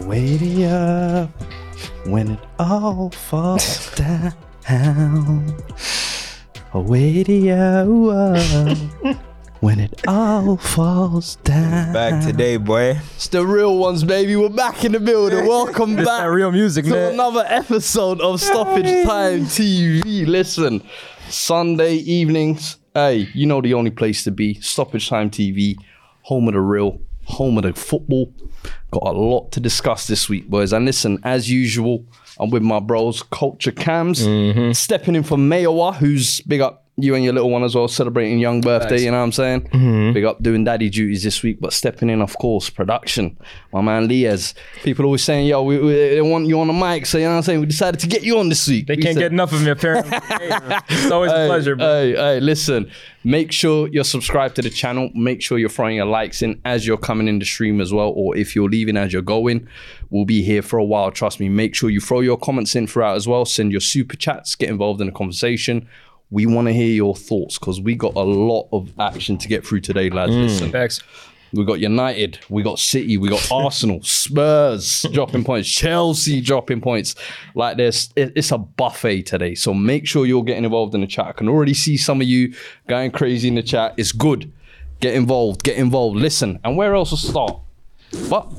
Wait up when it all falls down. Wait up when it all falls down. Back today, boy. It's the real ones, baby. We're back in the building. Welcome It's back that real music, to man. another episode of Stoppage Time TV. Listen, Sunday evenings. Hey, you know the only place to be. Stoppage Time TV, home of the real, home of the football. Got a lot to discuss this week, boys. And listen, as usual, I'm with my bros, Culture Cams, mm-hmm. stepping in for Mayowa, who's big up you and your little one as well, celebrating young birthday. You know what I'm saying? Mm-hmm. Big up doing daddy duties this week, but stepping in, of course, production. My man Liaz. People always saying, "Yo, we, we they want you on the mic," so you know what I'm saying. We decided to get you on this week. They We can't said- get enough of me, apparently. It's always a pleasure, bro. Hey, hey, listen. Make sure you're subscribed to the channel. Make sure you're throwing your likes in as you're coming in the stream as well, or if you're leaving as you're going. We'll be here for a while. Trust me. Make sure you throw your comments in throughout as well. Send your super chats. Get involved in the conversation. We want to hear your thoughts because we got a lot of action to get through today, lads. Mm. Listen, Facts. we got United, we got City, we got Arsenal, Spurs dropping points, Chelsea dropping points. Like this, it's a buffet today. So make sure you're getting involved in the chat. I can already see some of you going crazy in the chat. It's good. Get involved, get involved. Listen, and where else to start? But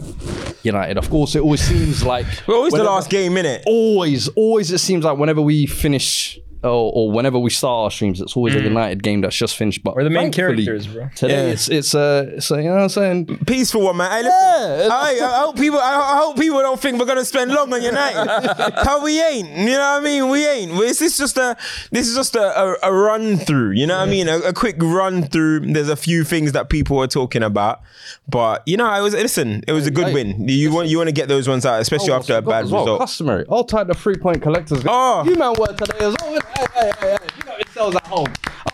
United, of course, it always seems like Well, always the last game, innit? always, always it seems like whenever we finish or, or whenever we start our streams, it's always a mm. United game that's just finished. But We're the main characters, bro. Today Yeah. it's it's a it's a, you know what I'm saying. Peaceful one, man. Hey, listen, Yeah. I, I hope people. I, I hope people don't think we're gonna spend long on United. How we ain't. You know what I mean? We ain't. This is just a. This is just a, a, a run through. You know what I mean? A, a quick run through. There's a few things that people are talking about, but you know, I was listen. It was a good hey, win. You want you want to get those ones out, especially oh, after a bad as well, result. Customary. All type of three point collectors. Oh. You man work today as well. Hey, hey, hey, hey. You got yourselves at home.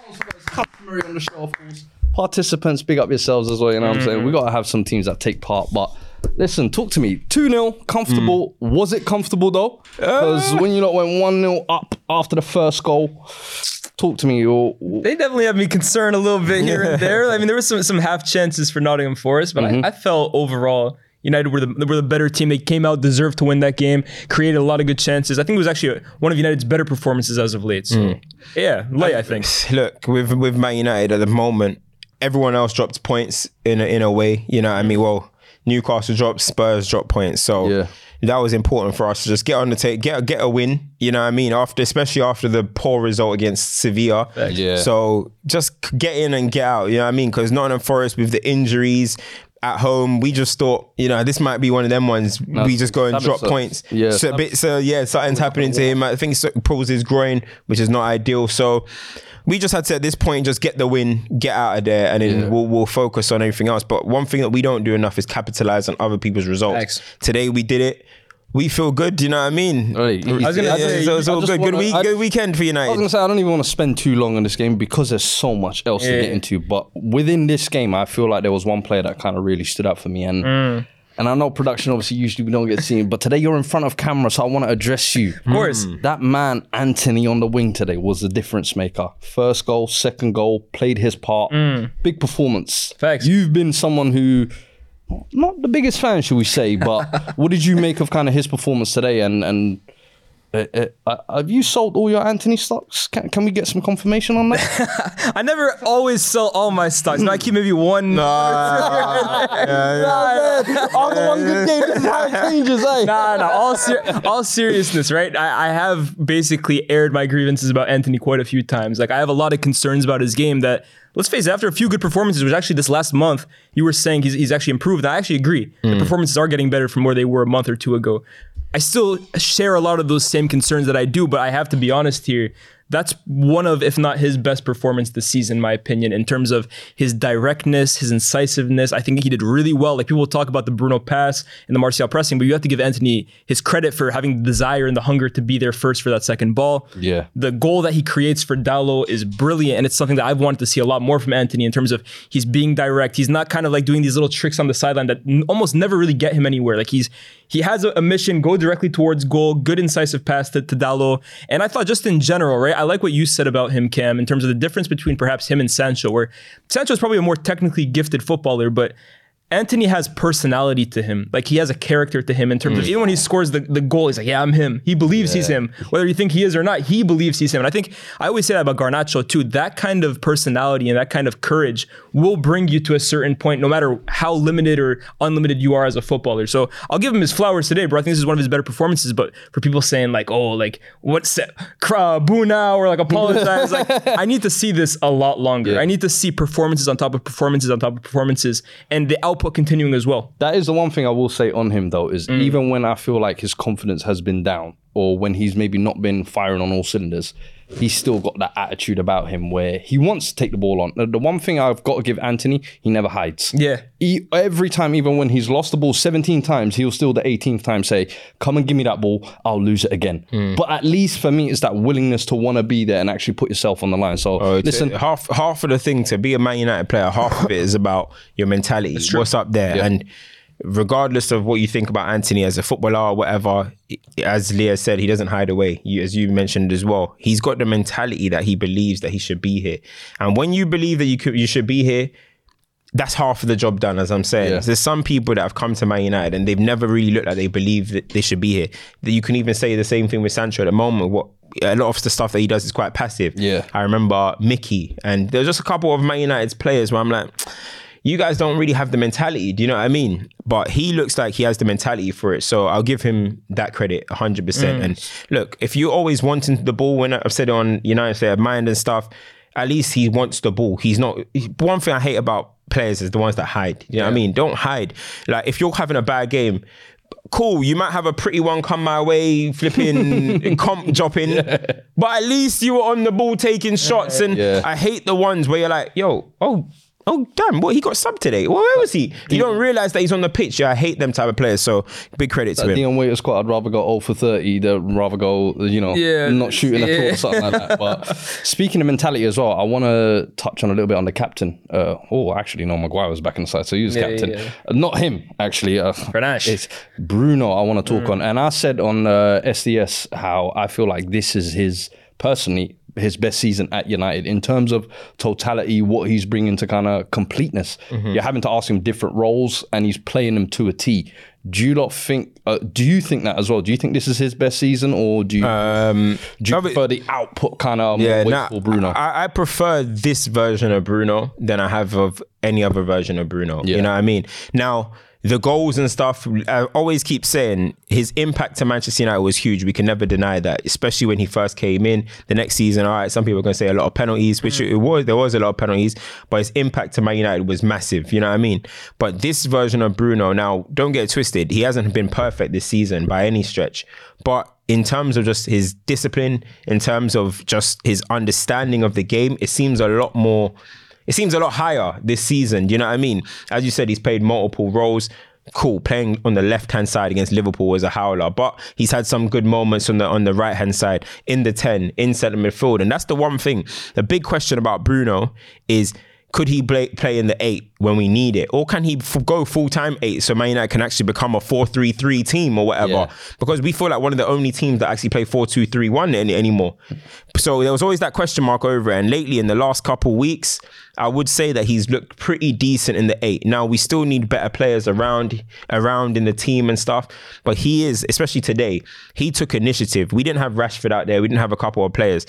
Was it's customary on the show, of course. Participants, big up yourselves as well. You know what I'm saying? We mm-hmm. got to have some teams that take part. But listen, talk to me. 2 0, comfortable. Mm. Was it comfortable though? Uh. Because when you lot went 1 0 up after the first goal, talk to me. You're, They definitely have me concerned a little bit here and there. I mean, there were some some half chances for Nottingham Forest, but Mm-hmm. I, I felt overall United were the were the better team. They came out, deserved to win that game, created a lot of good chances. I think it was actually one of United's better performances as of late. So, Mm. yeah, late I think. look with with Man United at the moment, everyone else dropped points in a, in a way. You know, what I mean, well, Newcastle dropped, Spurs dropped points, so Yeah. that was important for us to just get on the take, get a, get a win. You know, what I mean, after especially after the poor result against Sevilla. Yeah. So just get in and get out. You know what I mean? Because Nottingham Forest with the injuries. At home, we just thought, you know, this might be one of them ones. we just go and drop points. yeah, so, a bit, so yeah, something's happening to him. I think pulls his groin, which is not ideal. So we just had to at this point just get the win, get out of there, and then we'll we'll focus on everything else. But one thing that we don't do enough is capitalize on other people's results. Today we did it. We feel good. Do you know what I mean? Right. I was gonna Yeah, say, so it's all good. Good wanna- week. I- good weekend for United. I was gonna say I don't even want to spend too long on this game because there's so much else to get into. But within this game, I feel like there was one player that kind of really stood out for me, and Mm. and I know production obviously usually we don't get seen, but today you're in front of camera, so I want to address you. Of course. that man Antony on the wing today was the difference maker. First goal, second goal, played his part. Big performance. Mm. Facts. You've been someone who. Not the biggest fan, should we say, but what did you make of kind of his performance today? And and uh, uh, uh, have you sold all your Antony stocks? Can, can we get some confirmation on that? I never always sell all my stocks. No, I keep maybe one. I'm the one good game. This is how it changes, eh? Nah, nah. All ser- all seriousness, right? I, I have basically aired my grievances about Antony quite a few times. Like I have a lot of concerns about his game. That let's face it, after a few good performances, which actually this last month you were saying he's, he's actually improved. And I actually agree. The mm. performances are getting better from where they were a month or two ago. I still share a lot of those same concerns that I do, but I have to be honest here. That's one of, if not his best performance this season, in my opinion, in terms of his directness, his incisiveness. I think he did really well. Like people talk about the Bruno pass and the Martial pressing, but you have to give Antony his credit for having the desire and the hunger to be there first for that second ball. Yeah. The goal that he creates for Dalot is brilliant, and it's something that I've wanted to see a lot more from Antony in terms of he's being direct. He's not kind of like doing these little tricks on the sideline that n- almost never really get him anywhere. Like he's he has a, a mission, go directly towards goal, good incisive pass to, to Dalot. And I thought just in general, right? I like what you said about him, Cam, in terms of the difference between perhaps him and Sancho, where Sancho is probably a more technically gifted footballer, but Antony has personality to him. Like he has a character to him in terms Mm. of even when he scores the, the goal, he's like, yeah, I'm him. He believes he's him. Whether you think he is or not, he believes he's him. And I think I always say that about Garnacho too. That kind of personality and that kind of courage will bring you to a certain point, no matter how limited or unlimited you are as a footballer. So I'll give him his flowers today, bro. I think this is one of his better performances. But for people saying like, oh, like what's that, now, or like apologize, like I need to see this a lot longer. Yeah. I need to see performances on top of performances on top of performances, and the output continuing as well. That is the one thing I will say on him though is Mm. even when I feel like his confidence has been down or when he's maybe not been firing on all cylinders, he's still got that attitude about him where he wants to take the ball on. The- The one thing I've got to give Antony, he never hides. Yeah. He, every time, even when he's lost the ball 17 times, he'll still the 18th time say, "Come and give me that ball, I'll lose it again." Hmm. But at least for me, it's that willingness to want to be there and actually put yourself on the line. So Oh, it's- listen, half half of the thing to be a Man United player, half of it is about your mentality. What's up there? And regardless of what you think about Antony as a footballer or whatever, as Leah said, he doesn't hide away. You, as you mentioned as well, he's got the mentality that he believes that he should be here. And when you believe that you could, you should be here, that's half of the job done, as I'm saying. Yeah. There's some people that have come to Man United and they've never really looked like they believe that they should be here. That you can even say the same thing with Sancho at the moment. What a lot of the stuff that he does is quite passive. Yeah. I remember Mickey, and there's just a couple of Man United's players where I'm like, you guys don't really have the mentality. Do you know what I mean? But he looks like he has the mentality for it. So I'll give him that credit 100%. And mm. look, if you're always wanting the ball, when I've said it on United Fair Mind and stuff, at least he wants the ball. He's not. One thing I hate about players is the ones that hide. You know what I mean? Don't hide. Like if you're having a bad game, cool. You might have a pretty one come my way, flipping comp dropping, but at least you were on the ball taking shots. And Yeah. I hate the ones where you're like, yo, oh. Oh damn! What he got sub today? Well, where was he? You don't realize that he's on the pitch. Yeah, I hate them type of players. So big credit to At him. Dion Waiters squad, I'd rather go 0 for 30 than rather go, you know, Yeah, not shooting at all yeah. or something like that. But speaking of mentality as well, I want to touch on a little bit on the captain. Uh, oh, actually, no, Maguire was back in the side, so he was Yeah, captain. yeah, yeah. Uh, not him, actually. Uh, It's Bruno I want to Mm. talk on. And I said on uh, SDS how I feel like this is his, personally, his best season at United in terms of totality, what he's bringing to kind of completeness. Mm-hmm. You're having to ask him different roles, and he's playing them to a T. Do you not think? Uh, do you think that as well? Do you think this is his best season, or do you Um, do you prefer the output kind of yeah, nah, Bruno? I, I prefer this version of Bruno than I have of any other version of Bruno. Yeah. You know what I mean? Now, the goals and stuff, I always keep saying his impact to Manchester United was huge. We can never deny that, especially when he first came in. The next season, all right, some people are going to say a lot of penalties, which mm. it was. There was a lot of penalties, but his impact to Man United was massive. You know what I mean? But this version of Bruno, now, don't get it twisted. He hasn't been perfect this season by any stretch. But in terms of just his discipline, in terms of just his understanding of the game, it seems a lot more it seems a lot higher this season. Do you know what I mean? As you said, he's played multiple roles. Cool, playing on the left hand side against Liverpool as a howler, but he's had some good moments on the on the right hand side in the ten in centre midfield, and that's the one thing. The big question about Bruno is. Could he play, play in the eight when we need it? Or can he f- go full time eight so Man United can actually become a 4 3 3 team or whatever? Yeah. Because we feel like one of the only teams that actually play 4 2 3 1 any, anymore. So there was always that question mark over it. And lately, in the last couple weeks, I would say that he's looked pretty decent in the eight. Now we still need better players around around in the team and stuff. But he is, especially today, he took initiative. We didn't have Rashford out there. We didn't have a couple of players.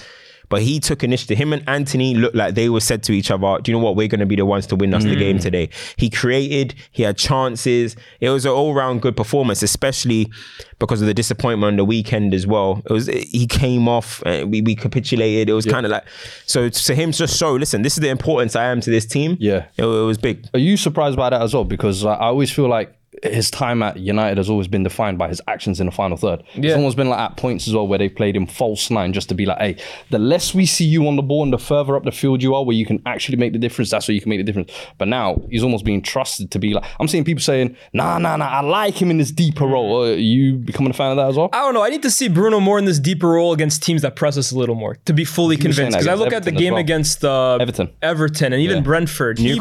But he took initiative. Him and Antony looked like they were said to each other, Do you know what? We're going to be the ones to win us the game today. He created, he had chances. It was an all round good performance, especially because of the disappointment on the weekend as well. It was He came off, uh, we, we capitulated. It was kind of like, so to him, just show, listen, this is the importance I am to this team. Yeah. It, it was big. Are you surprised by that as well? Because I always feel like his time at United has always been defined by his actions in the final third. It's almost been like at points as well where they've played him false nine just to be like, hey, the less we see you on the ball and the further up the field you are where you can actually make the difference, that's where you can make the difference. But now he's almost being trusted to be like, I'm seeing people saying, nah, nah, nah, I like him in this deeper role. Uh, you becoming a fan of that as well? I don't know. I need to see Bruno more in this deeper role against teams that press us a little more to be fully convinced. Because I against look at the game well. against uh, Everton. Everton, and even Yeah. Brentford. He-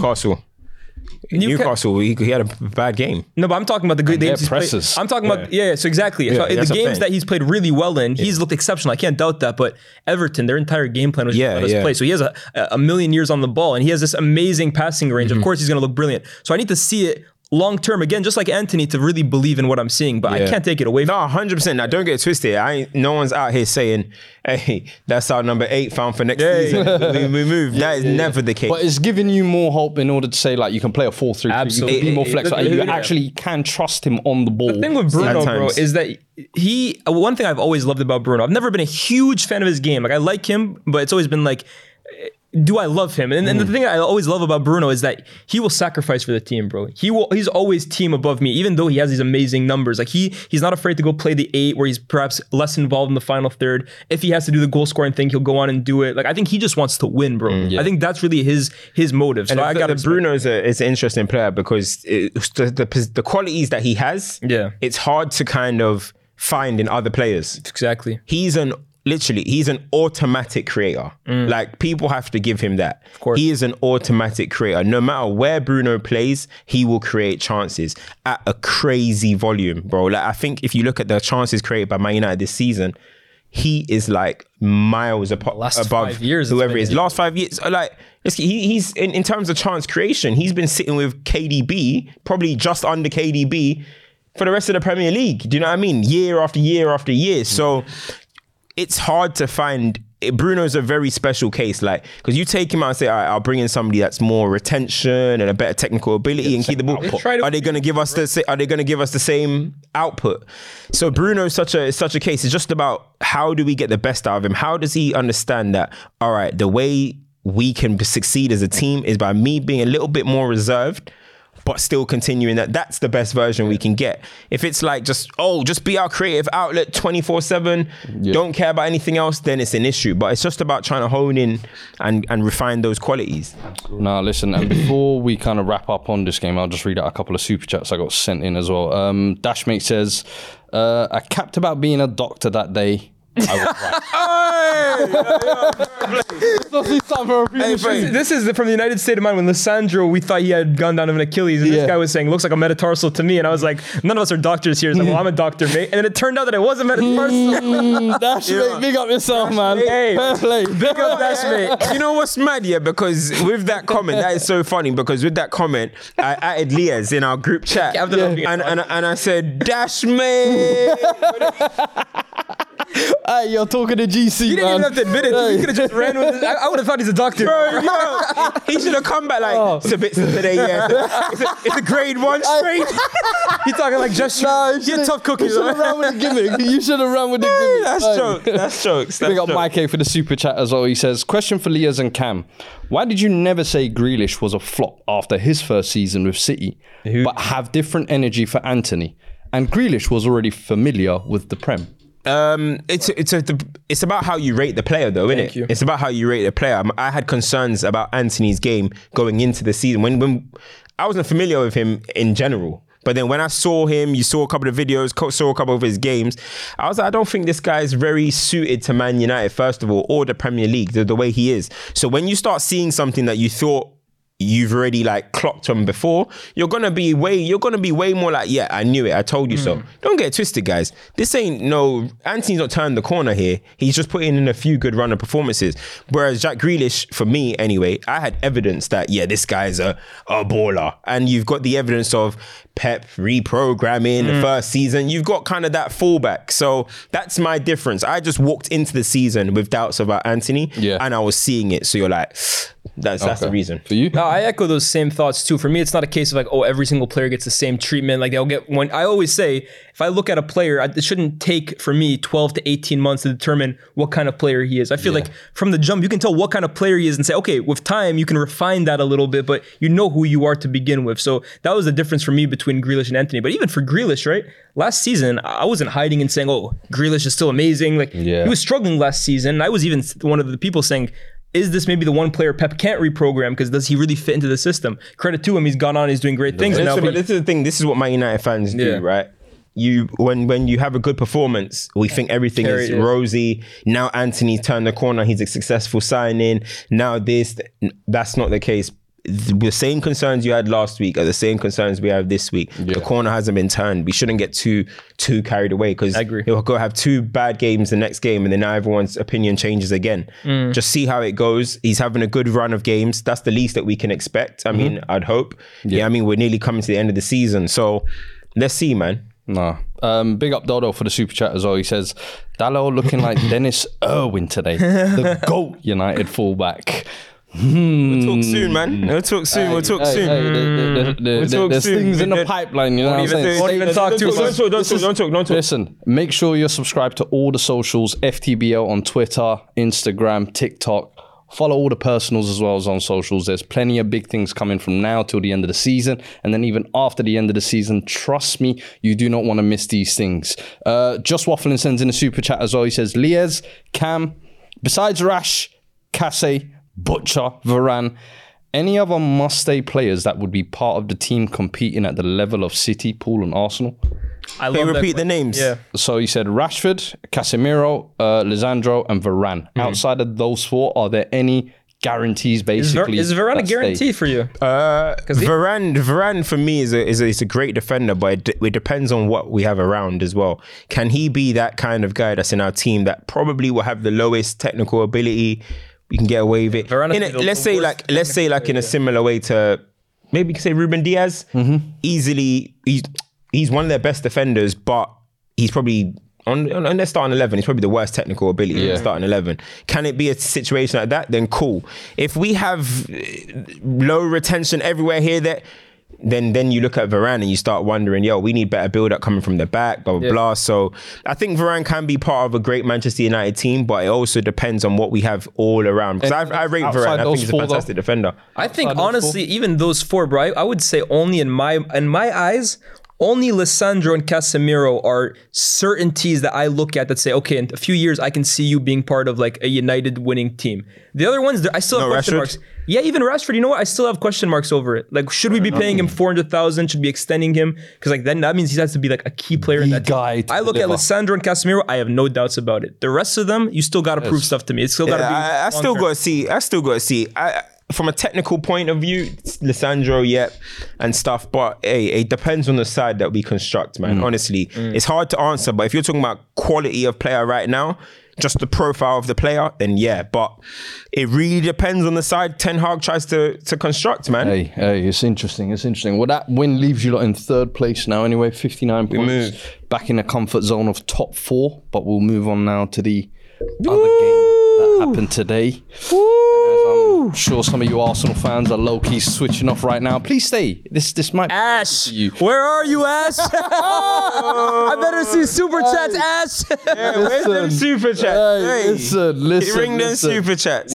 Newcastle. He, he had a bad game. No, but I'm talking about the good games he's played. I'm talking about yeah, yeah, so exactly. So Yeah, the what I'm games that he's played really well in, he's looked exceptional. I can't doubt that. But Everton, their entire game plan was Yeah, yeah. play. So he has a, a million years on the ball, and he has this amazing passing range. Mm-hmm. Of course, he's going to look brilliant. So I need to see it long term again, just like Antony, to really believe in what I'm seeing. But I can't take it away. No, hundred percent. Now, don't get it twisted. I ain't, no one's out here saying, "Hey, that's our number eight found for next Yeah, season." we, we move. That is never the case. But it's giving you more hope in order to say like you can play a four three. You Absolutely. can be more flexible. and You Yeah. actually can trust him on the ball. The thing with Bruno, At bro, is that he. uh, One thing I've always loved about Bruno, I've never been a huge fan of his game. Like I like him, but it's always been like, do I love him? And, and the mm. thing I always love about Bruno is that he will sacrifice for the team, bro. He will. He's always team above me, even though he has these amazing numbers. Like he, he's not afraid to go play the eight, where he's perhaps less involved in the final third. If he has to do the goal scoring thing, he'll go on and do it. Like I think he just wants to win, bro. Mm. I think that's really his his motive. So And I got the Bruno is, a, is an interesting player because it, the, the the qualities that he has, Yeah. it's hard to kind of find in other players. exactly. He's an literally he's an automatic creator. Mm. Like people have to give him that. Of course. He is an automatic creator. No matter where Bruno plays, he will create chances at a crazy volume, bro. Like I think if you look at the chances created by Man United this season, he is like miles apo- Last above five years, whoever is. Last five years, like he, he's in, in terms of chance creation, he's been sitting with KDB, probably just under KDB for the rest of the Premier League. Do you know what I mean? Year after year after year. So it's hard to find. Eh, Bruno's a very special case, like because you take him out and say, "All right, I'll bring in somebody that's more retention and a better technical ability and keep the ball." Are they going to give us the? Are they going to give us the same output? So Bruno's such a such a case. It's just about how do we get the best out of him? How does he understand that? All right, the way we can succeed as a team is by me being a little bit more reserved but still continuing that that's the best version we can get. If it's like just oh, just be our creative outlet 24/7, don't care about anything else, then it's an issue. But it's just about trying to hone in and and refine those qualities. Now listen, and before we kind of wrap up on this game, I'll just read out a couple of super chats I got sent in as well. Um, Dashmate says, uh, "I capped about being a doctor that day." I was right. This is, this is from the United State of Mind when Lisandro, we thought he had gone down of an Achilles, and Yeah. this guy was saying, looks like a metatarsal to me. And I was like, none of us are doctors here. He's like, well, I'm a doctor, mate. And then it turned out that it was a metatarsal. Dashmate, big up yourself, man. Hey, Fair play. Big up Dash, mate. you know what's mad, yeah? Because with that comment, that is so funny. Because with that comment, I added Liaz in our group chat, Captain of the- and, and and I said, "Dash me." Hey, you're talking to GC, He didn't man. even have to admit it. You could have just ran with it. I, I would have thought he's a doctor. Bro, yo, he should have come back like oh. it's a bit today, yeah. It's a, it's a grade one straight. He talking like just Nah, you Get should've- tough cookie, You should have run with the gimmick. You should have run with the gimmick. That's Hey. jokes. That's jokes. That's Big up jokes. Mike A for the super chat as well. He says, question for Leas and Cam. Why did you never say Grealish was a flop after his first season with City, but have different energy for Antony? And Grealish was already familiar with the Prem. Um, it's it's a, it's about how you rate the player, though, isn't it? you. It's about how you rate the player. Um, I had concerns about Antony's game going into the season when when I wasn't familiar with him in general. But then when I saw him, you saw a couple of videos, saw a couple of his games. I was like, I don't think this guy is very suited to Man United, first of all, or the Premier League, the, the way he is. So when you start seeing something that you thought you've already like clocked on before, you're gonna be way you're gonna be way more like, yeah, I knew it, I told you so. Hmm. Don't get it twisted, guys. This ain't no Antony's not turned the corner here. He's just putting in a few good runner performances. Whereas Jack Grealish, for me anyway, I had evidence that yeah, this guy's a, a baller. And you've got the evidence of Pep reprogramming the mm. first season. You've got kind of that fallback. So that's my difference. I just walked into the season with doubts about Antony Yeah. and I was seeing it. So you're like, that's that's the reason. For you? No, I echo those same thoughts too. For me, it's not a case of like, oh, every single player gets the same treatment. Like they'll get one. I always say, if I look at a player, I- it shouldn't take for me 12 to 18 months to determine what kind of player he is. I feel like from the jump, you can tell what kind of player he is and say, okay, with time, you can refine that a little bit, but you know who you are to begin with. So that was the difference for me between Grealish and Antony. But even for Grealish, right? Last season, I wasn't hiding and saying, oh, Grealish is still amazing. Like Yeah. he was struggling last season. I was even one of the people saying, is this maybe the one player Pep can't reprogram because does he really fit into the system? Credit to him, he's gone on, he's doing great things now. But this is the thing. This is what Man United fans do, Yeah. right? You when when you have a good performance, we think everything Carry is it. rosy. Now Antony's turned the corner. He's a successful signing. Now this, that's not the case. Th- the same concerns you had last week are the same concerns we have this week. The corner hasn't been turned. We shouldn't get too too carried away because he'll go have two bad games the next game, and then now everyone's opinion changes again. Mm. Just see how it goes. He's having a good run of games. That's the least that we can expect. I mean, Mm-hmm. I'd hope. Yeah. I mean, we're nearly coming to the end of the season, so let's see, man. No. Um, big up Dodo for the super chat as well. He says, Dalot looking like Denis Irwin today, the GOAT United fullback. We'll talk soon, man. We'll talk soon. we'll talk soon. the- talk there's soon. things in the pipeline, you know what I'm saying? Don't even talk too Don't much. talk, don't talk, don't talk, don't talk. Listen, make sure you're subscribed to all the socials FTBL on Twitter, Instagram, TikTok. Follow all the personals as well as on socials. There's plenty of big things coming from now till the end of the season. And then even after the end of the season, trust me, you do not want to miss these things. Uh, Just Waffling sends in a super chat as well. He says, Liez, Cam, besides Rash, Casse, Butcher, Varane, any other must stay players that would be part of the team competing at the level of City, Pool, and Arsenal? I Can you love repeat the names? Yeah. So he said Rashford, Casemiro, uh, Lisandro, and Varane. Outside of those four, are there any guarantees Is, Ver- basically? is Varane a that stay? guarantee for you? Uh, he- Varane, Varane for me is a, is a is a great defender, but it, d- it depends on what we have around as well. Can he be that kind of guy that's in our team that probably will have the lowest technical ability? We can get away with it. Varane In is a- let's say like let's say like in a similar way to maybe you could say Ruben Dias. Mm-hmm. Easily, he's he's one of their best defenders, but he's probably. On, on on their starting 11, he's probably the worst technical ability in starting 11. Can it be a situation like that? Then cool. If we have low retention everywhere here, that then then you look at Varane and you start wondering, yo, we need better build up coming from the back, blah blah blah. So I think Varane can be part of a great Manchester United team, but it also depends on what we have all around. Because I, I rate outside Varane. I think he's a four, though? fantastic defender. I think Outside those honestly, even those four, bro, I, I would say only in my in my eyes, only Lisandro and Casemiro are certainties that I look at that say, okay, in a few years I can see you being part of like a United winning team. The other ones, I still have No, question Rashford? marks. Yeah, even Rashford, you know what? I still have question marks over it. Like, should we be paying him four hundred thousand? Should be extending him? Because like then that means he has to be like a key player in The that guy to I look deliver. at Lisandro and Casemiro. I have no doubts about it. The rest of them, you still got to prove stuff to me. It's still got to be. I, I still long-term. got to see. I still got to see. I, from a technical point of view, it's Lisandro, yep, and stuff. But hey, it depends on the side that we construct, man. Mm. Honestly, mm. it's hard to answer. But if you're talking about quality of player right now, just the profile of the player, then yeah. But it really depends on the side Ten Hag tries to to construct, man. Hey, hey, it's interesting. It's interesting. Well, that win leaves you lot in third place now, anyway, 59 points. move. Back in the comfort zone of top four, but we'll move on now to the other game that happened today. I'm sure some of you Arsenal fans are low key switching off right now. Please stay. This this might be Ash, you. where are you, Ash? I better see super chats, Ash. Yeah, where's them super chats? Hey, listen, listen, ring them listen. super chats.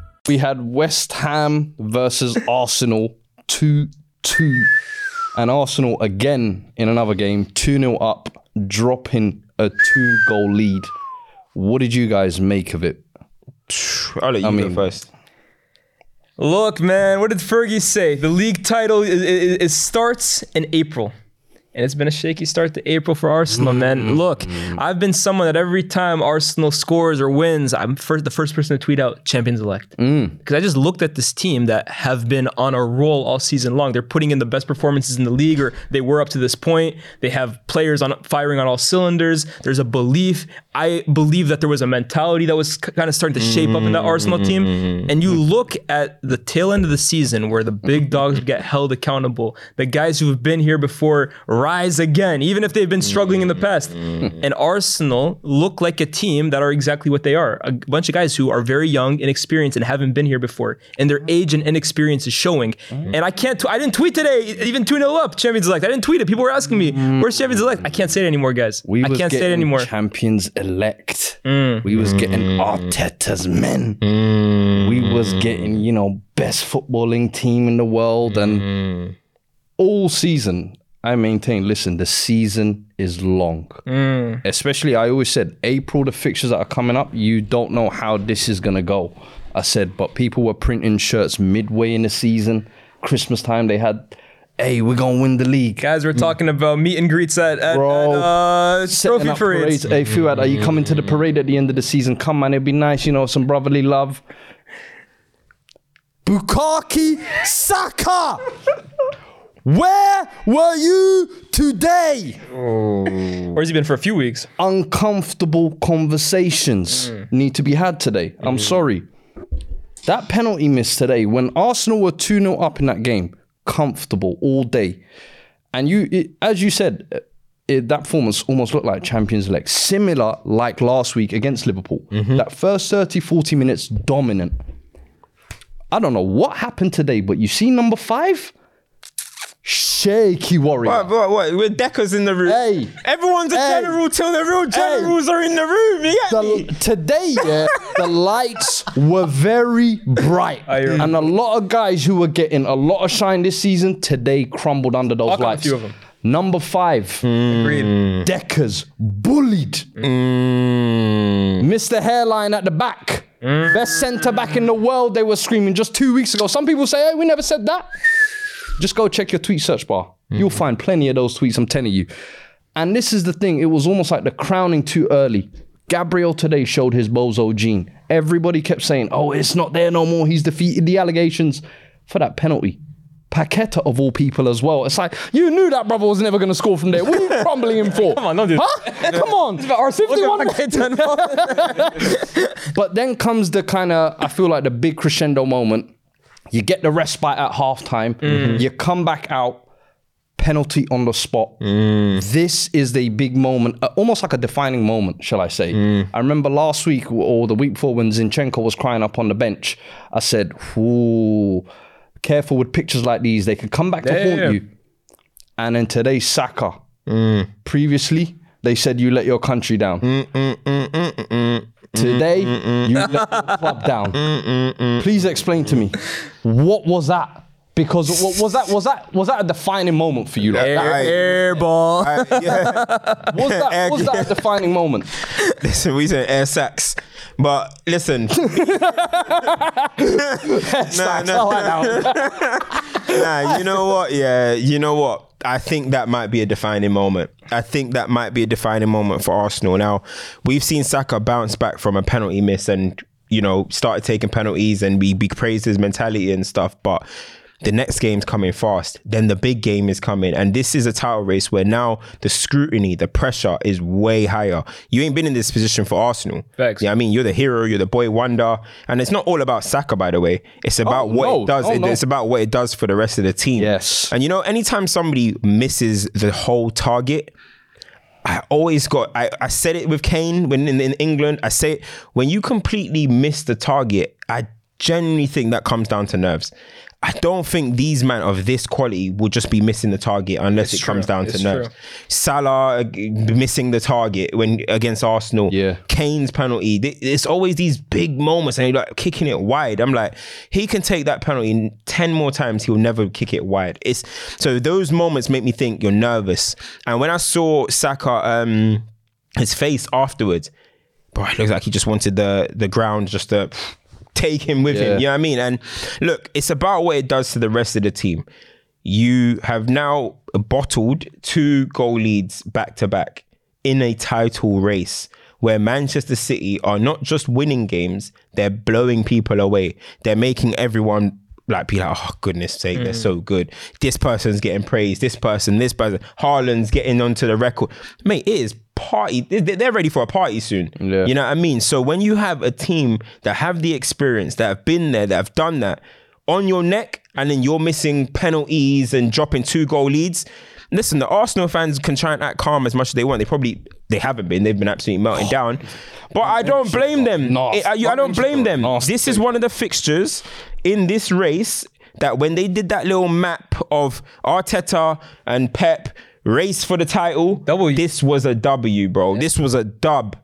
We had West Ham versus Arsenal 2 2. And Arsenal again in another game, 2 0 up, dropping a two goal lead. What did you guys make of it? I'll let you mean- go first. Look, man, what did Fergie say? The league title is, is, is starts in April. And it's been a shaky start to April for Arsenal, man. Mm-hmm. Look, mm-hmm. I've been someone that every time Arsenal scores or wins, I'm first, the first person to tweet out champions elect. Mm. Because I just looked at this team that have been on a roll all season long. They're putting in the best performances in the league, or they were up to this point. They have players on firing on all cylinders. There's a belief. I believe that there was a mentality that was kind of starting to shape up in that Arsenal team. Mm-hmm. And you look at the tail end of the season where the big dogs get held accountable. The guys who have been here before rise again, even if they've been struggling in the past. Mm-hmm. And Arsenal look like a team that are exactly what they are. A bunch of guys who are very young, inexperienced, and haven't been here before. And their age and inexperience is showing. Mm-hmm. And I can't, t- I didn't tweet today, even 2 0 up, Champions Elect. I didn't tweet it. People were asking me, where's Champions Elect? I can't say it anymore, guys. We I was can't say it getting anymore. Champions elect. Mm. We was getting mm. Arteta's men. Mm. We was getting, you know, best footballing team in the world. And all season, I maintain, listen, the season is long. Especially, I always said, April, the fixtures that are coming up, you don't know how this is going to go. I said, but people were printing shirts midway in the season. Christmas time, they had, hey, we're going to win the league. Guys, we're talking about meet and greets at, at, Bro, at uh, trophy up parades. Hey, Fuad, are you coming to the parade at the end of the season? Come, man, it'd be nice, you know, some brotherly love. Bukayo Saka! Where were you today? Oh. Where's he been for a few weeks? Uncomfortable conversations hmm. need to be had today. I'm hmm. sorry. That penalty miss today, when Arsenal were 2 0 up in that game, comfortable all day. And you, it, as you said, uh, it, that performance almost looked like Champions League, similar like last week against Liverpool. Mm-hmm. That first 30, 40 minutes, dominant. I don't know what happened today, but you see number five? Shaky warrior. What, what, what? With Deckers in the room. Hey. Everyone's a Hey. general till the real generals are in the room. You get me? the, today, yeah, the lights were very bright, and a lot of guys who were getting a lot of shine this season today crumbled under those I'll count a lights. few of 'em. Number five, Agreed. Deckers bullied. Mm. Mr. Hairline at the back, mm. best centre back in the world. They were screaming just two weeks ago. Some people say, "Hey, we never said that." Just go check your tweet search bar. You'll find plenty of those tweets. I'm telling you. And this is the thing. It was almost like the crowning too early. Gabriel today showed his bozo gene. Everybody kept saying, "Oh, it's not there no more. He's defeated the allegations for that penalty." Paqueta of all people as well. It's like you knew that brother was never going to score from there. What are you crumbling him for? Come on, don't do Huh? Come on. 51 51. but then comes the kind of, I feel like the big crescendo moment. You get the respite at halftime. Mm-hmm. You come back out, penalty on the spot. Mm. This is the big moment, uh, almost like a defining moment, shall I say. Mm. I remember last week or the week before when Zinchenko was crying up on the bench, I said, ooh, careful with pictures like these. They could come back to haunt you. And then today, Saka. Mm. Previously, they said you let your country down. Today, you let your club down. Please explain to me, what was that? Because was that? Was that was that a defining moment for you? Like, Air, Aye. air ball. Uh, yeah. was that was that a defining moment? listen, we said air sax. But listen, Stacks, I like that one. nah, you know what? Yeah, you know what? I think that might be a defining moment. I think that might be a defining moment for Arsenal. Now, we've seen Saka bounce back from a penalty miss and, you know, started taking penalties and we, we praised his mentality and stuff. But the next game's coming fast. Then the big game is coming. And this is a title race where now the scrutiny, the pressure is way higher. You ain't been in this position for Arsenal. Facts. Yeah, I mean, you're the hero, you're the boy wonder. And it's not all about Saka, by the way. It's oh, about what no. it does. Oh, It- no. It's about what it does for the rest of the team. Yes. And you know, anytime somebody misses the whole target, I always got. I, I said it with Kane when in, in England. I say it when you completely miss the target. I genuinely think that comes down to nerves. I don't think these men of this quality will just be missing the target unless it comes true. down It's to nerves. true. Salah uh, missing the target when against Arsenal. Yeah. Kane's penalty. It's always these big moments and he's like kicking it wide. I'm like, he can take that penalty 10 more times, he'll never kick it wide. It's so those moments make me think you're nervous. And when I saw Saka um his face afterwards, bro, it looks like he just wanted the the ground just to take him with Yeah. him. You know what I mean? And look, it's about what it does to the rest of the team. You have now bottled two goal leads back to back in a title race where Manchester City are not just winning games, they're blowing people away. They're making everyone like be like, oh goodness sake, they're mm. so good. This person's getting praised. This person, this person, Haaland's getting onto the record. Mate, it is party. They- They're ready for a party soon. Yeah. You know what I mean? So when you have a team that have the experience, that have been there, that have done that on your neck, and then you're missing penalties and dropping two goal leads. Listen, the Arsenal fans can try and act calm as much as they want. They probably they haven't been. They've been absolutely melting down. But I don't blame them. Nasty. I, I don't blame them. This is one of the fixtures in this race that when they did that little map of Arteta and Pep race for the title, W. this was a W, bro. This was a dub.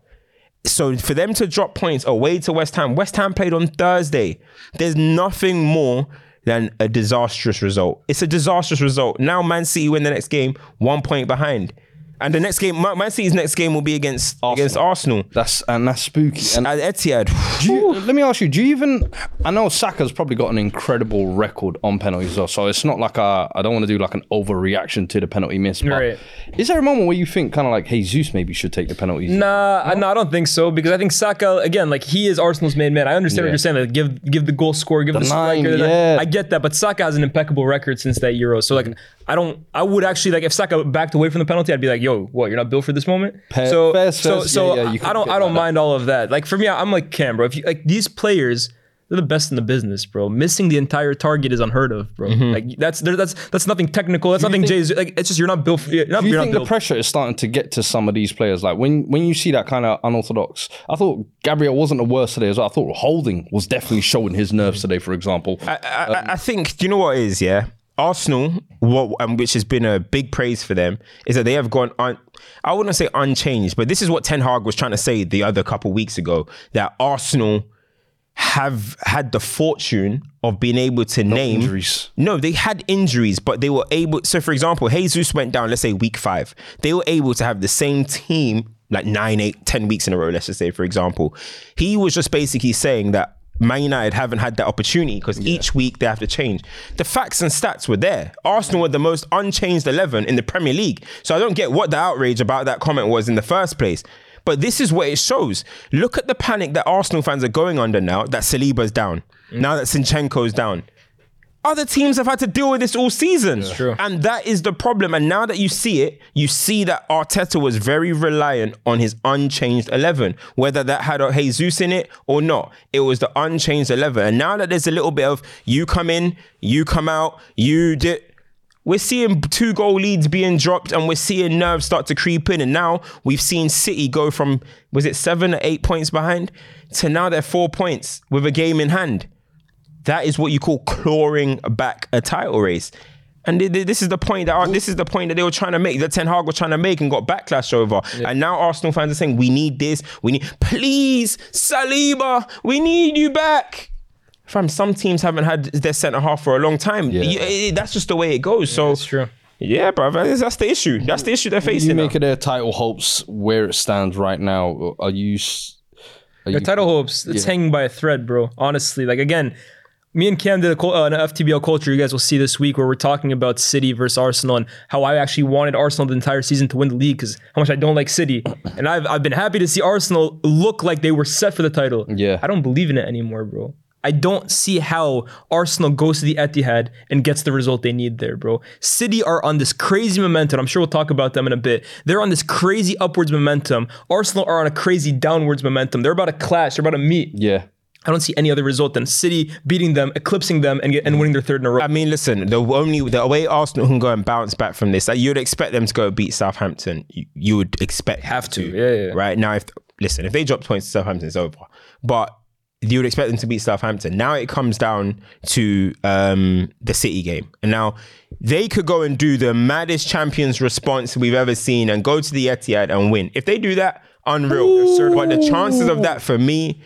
so for them to drop points away to West Ham, West Ham played on Thursday. There's nothing more than a disastrous result. It's a disastrous result. Now Man City win the next game, one point behind. And the next game, Man Man City's next game will be against Arsenal. against Arsenal. That's and that's spooky. And At Etihad. do you, let me ask you: Do you even? I know Saka's probably got an incredible record on penalties, though, so it's not like a. I don't want to do like an overreaction to the penalty miss. But Right. Is there a moment where you think kind of like, hey, Zeus maybe should take the penalties? Nah, I- no, I don't think so because I think Saka again, like he is Arsenal's main man. I understand what Yeah. you're saying. Like give give the goal scorer, give the, nine, striker. yeah. I get that, but Saka has an impeccable record since that Euro. So like, I don't. I would actually like if Saka backed away from the penalty, I'd be like, yo, what? You're not built for this moment. Fair- so fair, so fair. so Yeah, yeah, you I don't I don't that. mind all of that. Like for me, I'm like Cam, bro. If you like these players. They're the best in the business, bro. Missing the entire target is unheard of, bro. Mm-hmm. Like that's there, that's that's nothing technical. That's nothing. Jay's like it's just you're not built. For, you're not, Do you you're think not the pressure is starting to get to some of these players? Like when when you see that kind of unorthodox, I thought Gabriel wasn't the worst today as well. I thought Holding was definitely showing his nerves today, for example. I, I, I think. Do you know what it is? Yeah, Arsenal, what um, which has been a big praise for them, is that they have gone on. I wouldn't say unchanged, but this is what Ten Hag was trying to say the other couple weeks ago that Arsenal have had the fortune of being able to name injuries. No, they had injuries, but they were able. So, for example, Jesus went down. Let's say week five. They were able to have the same team like nine, eight, ten weeks in a row. Let's just say, for example, he was just basically saying that. Man United haven't had that opportunity because each week they have to change. The facts and stats were there. Arsenal were the most unchanged 11 in the Premier League. So I don't get what the outrage about that comment was in the first place. But this is what it shows. Look at the panic that Arsenal fans are going under now that Saliba's down. Mm. Now that Zinchenko's down. Other teams have had to deal with this all season. true. And that is the problem. And now that you see it, you see that Arteta was very reliant on his unchanged 11, whether that had a Jesus in it or not. It was the unchanged 11. And now that there's a little bit of you come in, you come out, you did. We're seeing two goal leads being dropped and we're seeing nerves start to creep in. And now we've seen City go from, was it seven or eight points behind to now they're four points with a game in hand. That is what you call clawing back a title race. And th- th- this is the point that this is the point that they were trying to make, that Ten Hag was trying to make and got backlash over. And now Arsenal fans are saying, we need this, we need, please, Saliba, we need you back. Fam, some teams haven't had their centre half for a long time. Yeah. You- eh, that's just the way it goes. so That's true. yeah, bro, that's that's the issue. That's the issue they're Do you facing. make now. of their title hopes where it stands right now? Are you? s- Are The you title hopes, it's Yeah. hanging by a thread, bro. Honestly, like again, me and Cam did a, uh, an FTBL culture you guys will see this week where we're talking about City versus Arsenal and how I actually wanted Arsenal the entire season to win the league because how much I don't like City. And I've, I've been happy to see Arsenal look like they were set for the title. Yeah. I don't believe in it anymore, bro. I don't see how Arsenal goes to the Etihad and gets the result they need there, bro. City are on this crazy momentum. I'm sure we'll talk about them in a bit. They're on this crazy upwards momentum. Arsenal are on a crazy downwards momentum. They're about to clash. They're about to meet. Yeah. I don't see any other result than City beating them, eclipsing them, and, get, and winning their third in a row. I mean, listen, the only the way Arsenal can go and bounce back from this, like, you'd expect them to go beat Southampton. You, you would expect Have to, yeah, yeah. Right now, if listen, if they drop points to Southampton, it's over. But you would expect them to beat Southampton. Now it comes down to um, the City game, and now they could go and do the maddest champions response we've ever seen and go to the Etihad and win. If they do that, unreal. But the chances of that for me.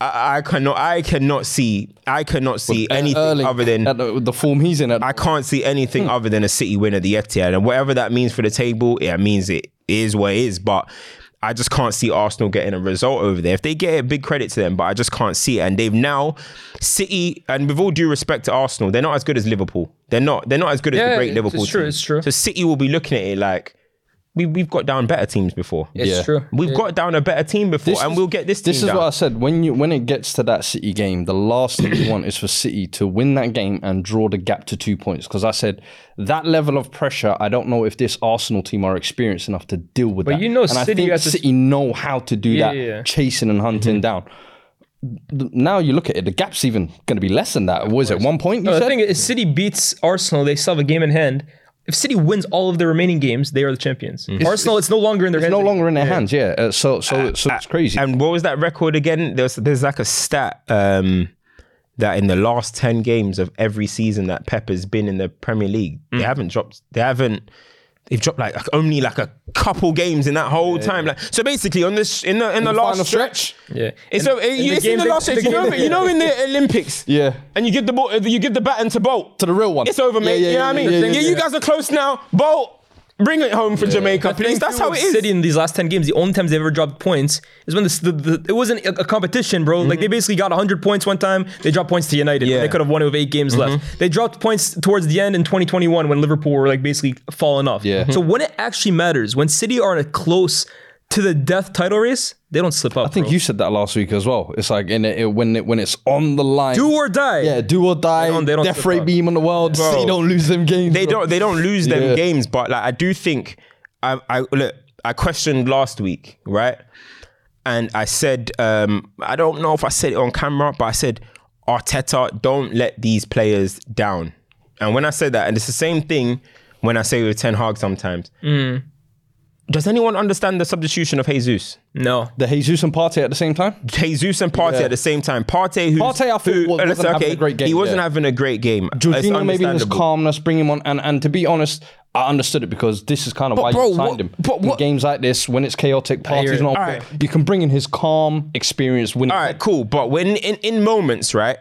I, I cannot. I cannot see. I cannot see uh, anything Erling, other than the, the form he's in. At, I can't see anything hmm. other than a City win at the Etihad, and whatever that means for the table, yeah, it means it is what it is. But I just can't see Arsenal getting a result over there. If they get it, big credit to them, but I just can't see it. And they've now City, and with all due respect to Arsenal, they're not as good as Liverpool. They're not. They're not as good as Yeah, the great it's Liverpool. true, team. it's true. So City will be looking at it like we we've got down better teams before. it's yeah. true. We've got down a better team before, This and is- we'll get this team This is down. what I said. When you when it gets to that City game, the last thing you want is for City to win that game and draw the gap to two points. Because I said that level of pressure, I don't know if this Arsenal team are experienced enough to deal with that. you know and I City think has to- City know how to do Yeah, that, yeah, yeah. chasing and hunting down. Now you look at it, the gap's even going to be less than that. Was it one point? You No, the thing is, City beats Arsenal. They still have a game in hand. If City wins all of the remaining games, they are the champions. Arsenal, it's no longer in their it's hands. no longer in their hands. Yeah. Uh, so so so it's crazy. And what was that record again? There's there's like a stat um, that in the last ten games of every season that Pep has been in the Premier League, they haven't dropped. They haven't They've dropped like only like a couple games in that whole time. Like so, basically on this in the in the, last final stretch. Yeah. It's, And- a, and you, the in the last stretch. the You know, you know, in the Olympics. Yeah. And you give the ball, you give the baton to Bolt. To the real one. It's over, mate. Yeah, yeah, you know what I mean? yeah, Yeah, yeah, you guys are close now. Bolt, bring it home for Jamaica, The please. That's how it is. City in these last ten games, the only times they ever dropped points is when the, the, the it wasn't a, a competition, bro. Like they mm-hmm. basically got 100 points one time. They dropped points to United. Yeah. They could have won it with eight games mm-hmm. left. They dropped points towards the end in 2021 when Liverpool were like basically falling off. Yeah. So when it actually matters, when City are in a close to the death title race, they don't slip up. I think you said that last week as well. It's like in it, it- when it, when it's on the line. do or die. yeah, do or die. don't- they don't death slip rate up. beam on the world. Bro. City don't lose them games. They bro. don't. They don't lose them Yeah. games, but like I do think I, I look. I questioned last week, right? And I said, um, I don't know if I said it on camera, but I said, Arteta, don't let these players down. And when I said that, and it's the same thing when I say with Ten Hag sometimes. Does anyone understand the substitution of Jesus? No. The Jesus and Partey at the same time. Jesus and Partey Yeah. at the same time. Partey, who Partey, I thought, wa- wasn't listen, having a great game, He wasn't yeah. having a great game. It's Jorginho maybe in his calmness, bring him on, and and to be honest, I understood it because this is kind of why bro, you signed what- him. but in what- games like this, when it's chaotic, hear parties it. not. Alright. You can bring in his calm, experience, winning. All right, cool. But when in, in moments, right?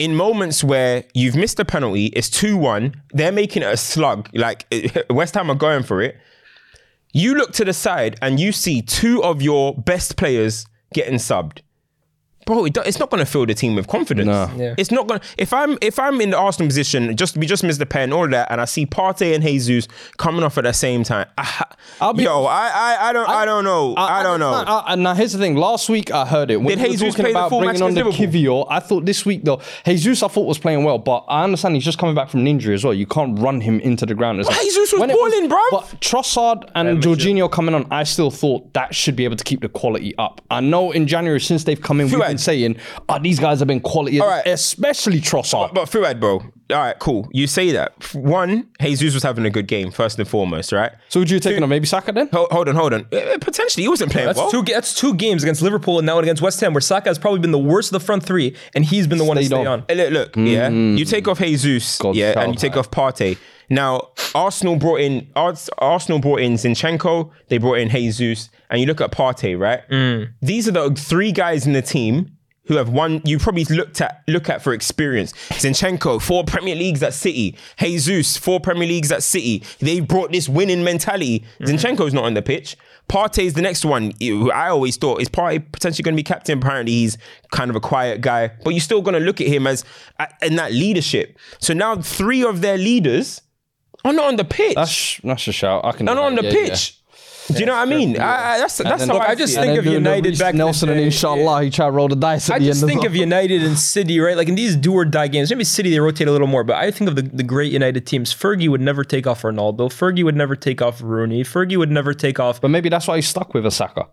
In moments where you've missed a penalty, it's 2 1, they're making it a slug. Like West Ham are going for it. You look to the side and you see two of your best players getting subbed. Bro, it do- it's not going to fill the team with confidence. No. Yeah. It's not going. to If I'm if I'm in the Arsenal position, just we just missed the pen, all of that, and I see Partey and Jesus coming off at the same time. I, I'll be- yo, I, I I don't I, don't know. I, don't know. I- I- now here's the thing. Last week I heard it. When Did Jesus talking play the about full bringing match on the against Kiwior, I thought this week though, Jesus I thought was playing well, but I understand he's just coming back from an injury as well. You can't run him into the ground. As Well, Jesus was balling, bruv. But Trossard and Jorginho coming on, I still thought that should be able to keep the quality up. I know in January since they've come in, we've Fuad. been saying, oh, these guys have been quality, All right. especially Trossard. But Fuad, bro. All right, cool. You say that. One, Jesus was having a good game first and foremost, right? so would you take on maybe Saka then? Hold, hold on, hold on. Eh, Potentially, he wasn't playing That's well. two. That's two games against Liverpool and now against West Ham, where Saka has probably been the worst of the front three, and he's been the one to Stayed stay on. on. Eh, Look, look yeah. You take off Jesus, God yeah, and you take man. off Partey. Now, Arsenal brought in Arsenal brought in Zinchenko. They brought in Jesus, and you look at Partey, right? Mm. These are the three guys in the team who have won. You probably looked at look at for experience. Zinchenko, four Premier Leagues at City. Jesus, four Premier Leagues at City. They brought this winning mentality. Mm. Zinchenko's not on the pitch. Partey's the next one. I always thought is Partey potentially going to be captain. Apparently, he's kind of a quiet guy, but you're still going to look at him as in that leadership. So now three of their leaders are not on the pitch. That's, that's a shout. I can. They're not on the yeah, yeah. Pitch. Do you know what I mean? I, I, that's that's how Look, I, I just think of then doing the United back Nelson and inshallah, he tried to roll the dice at I the just end think of. United and City, right? Like in these do or die games, maybe City they rotate a little more, but I think of the, the great United teams. Fergie would never take off Ronaldo. Fergie would never take off Rooney. Fergie would never take off. But maybe that's why he's stuck with a Saka.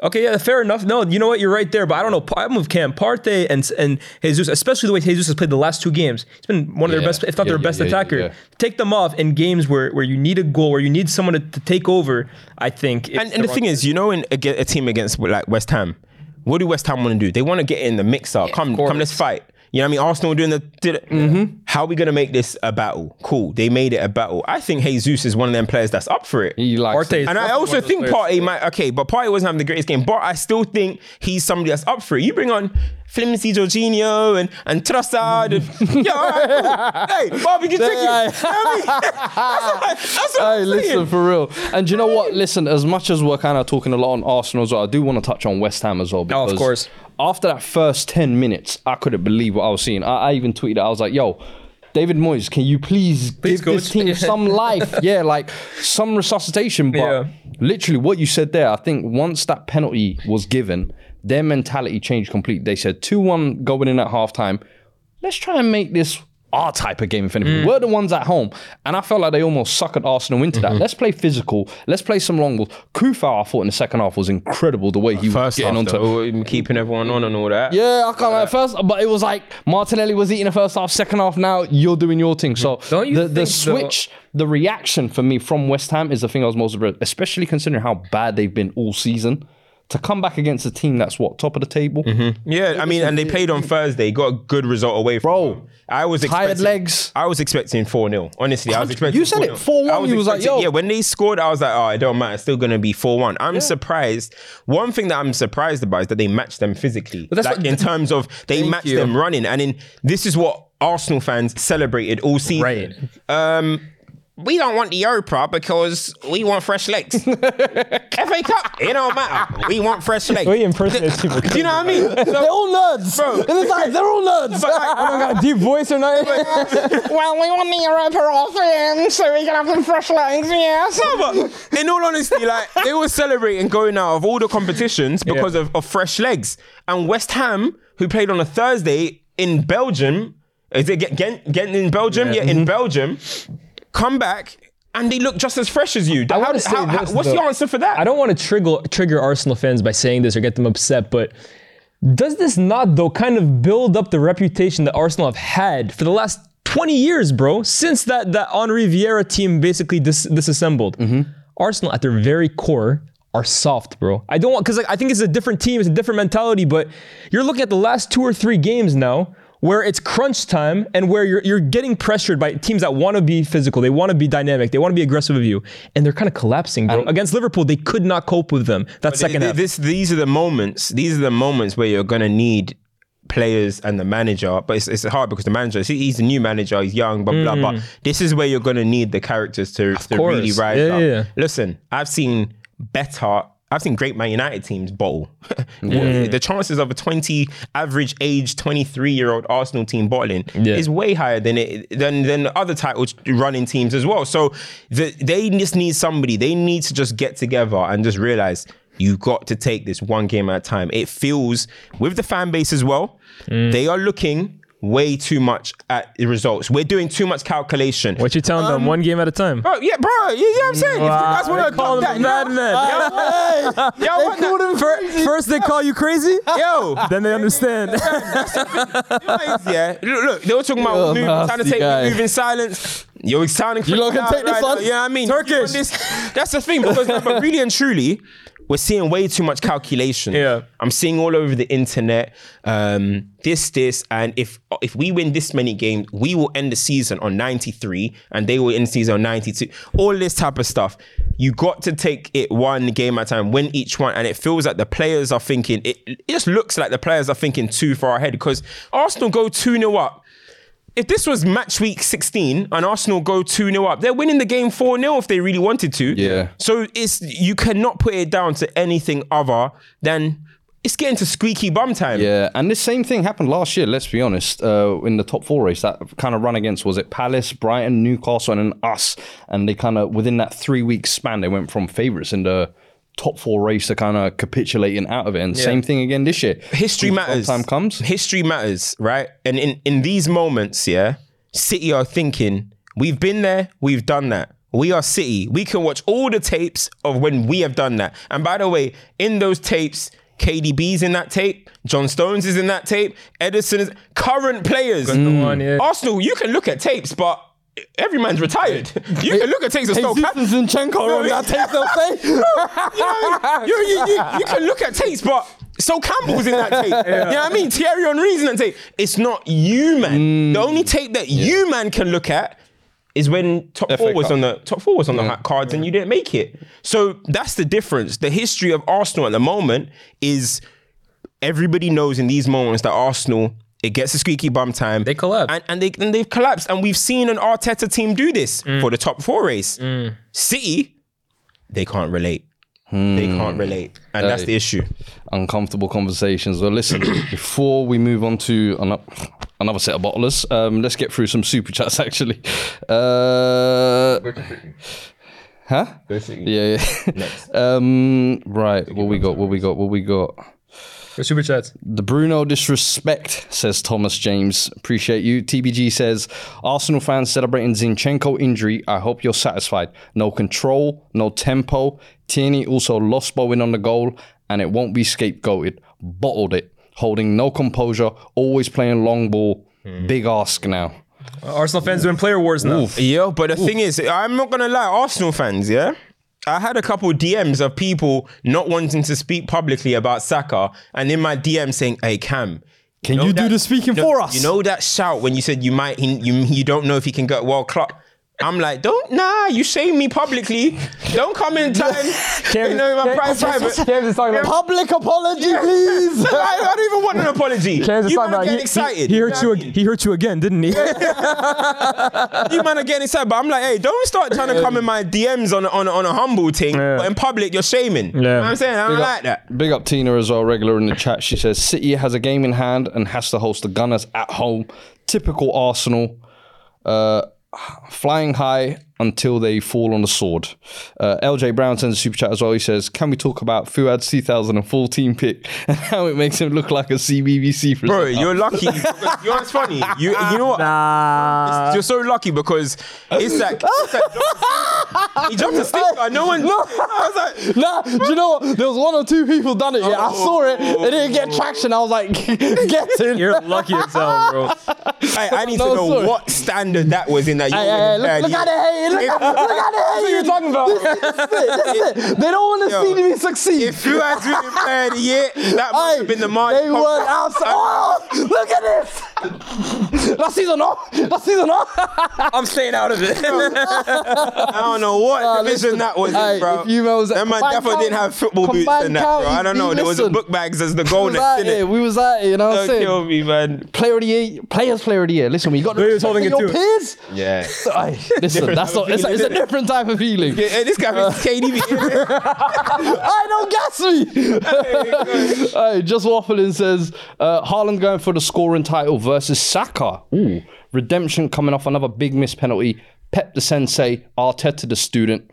Okay, yeah, fair enough. No, you know what? You're right there, but I don't know. I'm with Cam Partey and and Jesus, especially the way Jesus has played the last two games. He's been one of their Yeah. best, if not Yeah, their best yeah, yeah, attacker. yeah. Take them off in games where, where you need a goal, where you need someone to, to take over. I think. it's And, and the wrong thing is, you know, in a, a team against like West Ham, what do West Ham want to do? They want to get in the mixer. come, come, let's fight. You know what I mean? Arsenal doing the. Did it. Mm-hmm. How are we gonna make this a battle? Cool. They made it a battle. I think Jesus is one of them players that's up for it. He likes Partey And I also of those think players. Might okay, but Partey wasn't having the greatest game. But I still think he's somebody that's up for it. You bring on Flimsy Jorginho and and Trossard and yeah, all right, cool. hey, barbecue chicken. You know what I mean? that's, that's what Hey, listen saying. for real. And do you know what? Listen, as much as we're kind of talking a lot on Arsenal as well, I do want to touch on West Ham as well. Oh, of course. After that first 10 minutes, I couldn't believe what I was seeing. I, I even tweeted, I was like, yo, David Moyes, can you please, Please, give this coach. team some life? yeah, like some resuscitation. But Yeah. literally what you said there, I think once that penalty was given, their mentality changed completely. They said 2 1 going in at halftime. Let's try and make this our type of game, if anything. Mm. We're the ones at home. And I felt like they almost suckered Arsenal into that. Mm-hmm. Let's play physical. Let's play some long balls. Kufa, I thought in the second half was incredible the way he was First getting half, onto. though, keeping everyone on and all that. Yeah, I can't like uh, first, but it was like Martinelli was eating the first half, second half. Now you're doing your thing. So Don't you the, the think, though- switch, the reaction for me from West Ham is the thing I was most, impressed, especially considering how bad they've been all season. To come back against a team that's what top of the table, Yeah, I mean, and they played on Thursday, got a good result away from Bro, home. I was tired expecting, legs. I was expecting 4 0. Honestly, I was expecting You said it 4-0. 4-1, I you was like, yo. Yeah, when they scored, I was like, oh, it don't matter. It's still going to be 4 1. I'm surprised. One thing that I'm surprised about is that they matched them physically. that's like, what- in terms of they Thank matched you. them running. And in this is what Arsenal fans celebrated all season. Right. Um, we don't want the Oprah because we want fresh legs. FA Cup, it don't matter. We want fresh legs. We impersonate people. Do you know what I mean? They're all nuts, Bro. It's like, they're all nuts. But like- I don't got a deep voice or nothing. Well, we want the Europa off him so we can have some fresh legs, yes. No, but in all honesty, like they were celebrating going out of all the competitions because of, of fresh legs. And West Ham, who played on a Thursday in Belgium, is it Gent, Gent in Belgium? Yeah, in mm-hmm. Belgium, come back and they look just as fresh as you. How- how- how- this, what's though. the answer for that? I don't want to trigger trigger Arsenal fans by saying this or get them upset, but does this not though kind of build up the reputation that Arsenal have had for the last 20 years, bro? Since that that Henry Vieira team basically dis- disassembled. Mm-hmm. Arsenal at their very core are soft, bro. I don't want because like, I think it's a different team, it's a different mentality, but you're looking at the last two or three games now where it's crunch time and where you're you're getting pressured by teams that want to be physical, they want to be dynamic, they want to be aggressive of you, and they're kind of collapsing, bro. Against Liverpool, they could not cope with them. That second Th- half. This, these are the moments. These are the moments where you're gonna need players and the manager. But it's, it's hard because the manager, he's a new manager, he's young, blah blah blah. Mm. This is where you're gonna need the characters to, to course. really rise Yeah, up. yeah, yeah. Listen, I've seen better. I've seen great Man United teams bottle. The chances of a 20 average age 23 year old Arsenal team bottling Yeah. is way higher than it than than other title running teams as well. So the, they just need somebody. They need to just get together and just realize you got to take this one game at a time. It feels with the fan base as well. Mm. They are looking way too much at the results. We're doing too much calculation. what you telling them? Um, one game at a time. Bro, yeah, bro, you know what I'm saying? If you Wow, guys want they to call that, him a madman. Yo, yo, what the- Fir- First they call you crazy, yo, then they understand. yeah. Look, look, they were talking about moving, trying to take guy. move in silence. You're sounding. You lot can take this right on? Yeah, I mean, Turkish. this- That's the thing because, but really and truly, we're seeing way too much calculation. Yeah. I'm seeing all over the internet, um, this, this, and if if we win this many games, we will end the season on 93, and they will end the season on 92. All this type of stuff. You got to take it one game at a time, win each one, and it feels like the players are thinking. It, it just looks like the players are thinking too far ahead because Arsenal go two 0 up. If this was match week 16 and Arsenal go 2 0 up, they're winning the game 4 0 if they really wanted to. Yeah. So it's you cannot put it down to anything other than it's getting to squeaky bum time. Yeah, and this same thing happened last year. Let's be honest. Uh, in the top four race, that kind of run against was it Palace, Brighton, Newcastle, and then us. And they kind of within that three week span, they went from favourites in the top four race to kind of capitulating out of it. And same thing again this year. History matters. Time comes. History matters, right? And in, in these moments, yeah, City are thinking, we've been there, we've done that. We are City. We can watch all the tapes of when we have done that. And by the way, in those tapes, KDB's in that tape, John Stones is in that tape, Ederson is current players. one, yeah. Arsenal, you can look at tapes, but every man's retired. You can look at and still Jesus Zinchenko on that tape, they'll say. you, you, you, you can look at tapes, but Sol Campbell's in that tape. You know what I mean? Thierry Henry's in that tape. It's not you, man. Mm. The only tape that you, man, can look at is when top FA four was Cup. on the top four was on the hot cards and you didn't make it. So that's the difference. The history of Arsenal at the moment is everybody knows in these moments that Arsenal it gets a squeaky bum time. They collapse. and, and they and they've collapsed. And we've seen an Arteta team do this Mm. for the top four race. City, they can't relate. They can't relate, and that's the issue. uncomfortable conversations. Well, listen, before we move on to ano- another set of bottlers, um, let's get through some super chats actually. Uh, huh? Yeah, yeah. um, right, what we got? What we got? What we got? Super chats. The Bruno disrespect, says Thomas James. Appreciate you. TBG says Arsenal fans celebrating Zinchenko injury. I hope you're satisfied. No control, no tempo. Tierney also lost Bowen on the goal, and it won't be scapegoated. Bottled it. Holding no composure, always playing long ball. Hmm. Big ask now. Arsenal fans doing player wars now. Yeah, but the thing is, I'm not gonna lie, Arsenal fans, yeah, I had a couple DMs of people not wanting to speak publicly about Saka, and in my DM saying, "Hey Cam, Can know you do the speaking you know- for us? You know that shout when you said you might, he, you you don't know if he can get World Club." I'm like, don't nah, you shame me publicly. Don't come in time. you know, my private, private. Cam is talking about. Public apology, please. I, I don't even want an apology. Cam's is you talking man are about. getting He, excited. he, he hurt what you. I ag- He hurt you again, didn't he? you man are getting excited, but I'm like, hey, don't start trying to come in my DMs on a, on a, on a humble thing, Yeah. but in public you're shaming. You know what I'm saying? I don't Big up- like that. Big up Tina as well, regular in the chat. She says City has a game in hand and has to host the Gunners at home. Typical Arsenal. Uh, flying high until they fall on the sword. Uh, LJ Brown sends a super chat as well. He says, "Can we talk about Fuad's 2014 pick and how it makes him look like a CBBC Bro, you're lucky. you know what's funny? You you know what? nah. You're so lucky because it's like, it's like he jumped a stick. No one. I was like, Nah, do you know what? There was one or two people done it. Yeah, I saw it. It didn't get traction. I was like, get in. You're lucky as hell, bro. I, I need No, to know sorry. what standard that was in that. You Hey, hey, hey, look, look at it, look, at- look at it, hey. you're talking about. This this is it. They don't want to see me succeed. If you had been of the year, that Hey, have been the mark. They were outside. Uh, oh, look at this. Last season off. Last season off. I'm staying out of it. I don't know what Uh, division listen, that was, hey, in, bro. if you was- that man combined definitely count- didn't have football boots in that, bro. I don't know. There was a book bags as the goal was next, out didn't it? We was out here. You know what I'm Don't saying? kill me, man. Player of the year, players player of the year. Listen, we got to He holding it your too. peers. Yeah. Aye, listen, that's not, it's, a, it's a different type of feeling. Hey, this guy is KDB. I don't gas me. hey, just waffling says uh, Haaland going for the scoring title versus Saka. Ooh, redemption coming off another big miss penalty. Pep the sensei, Arteta the student.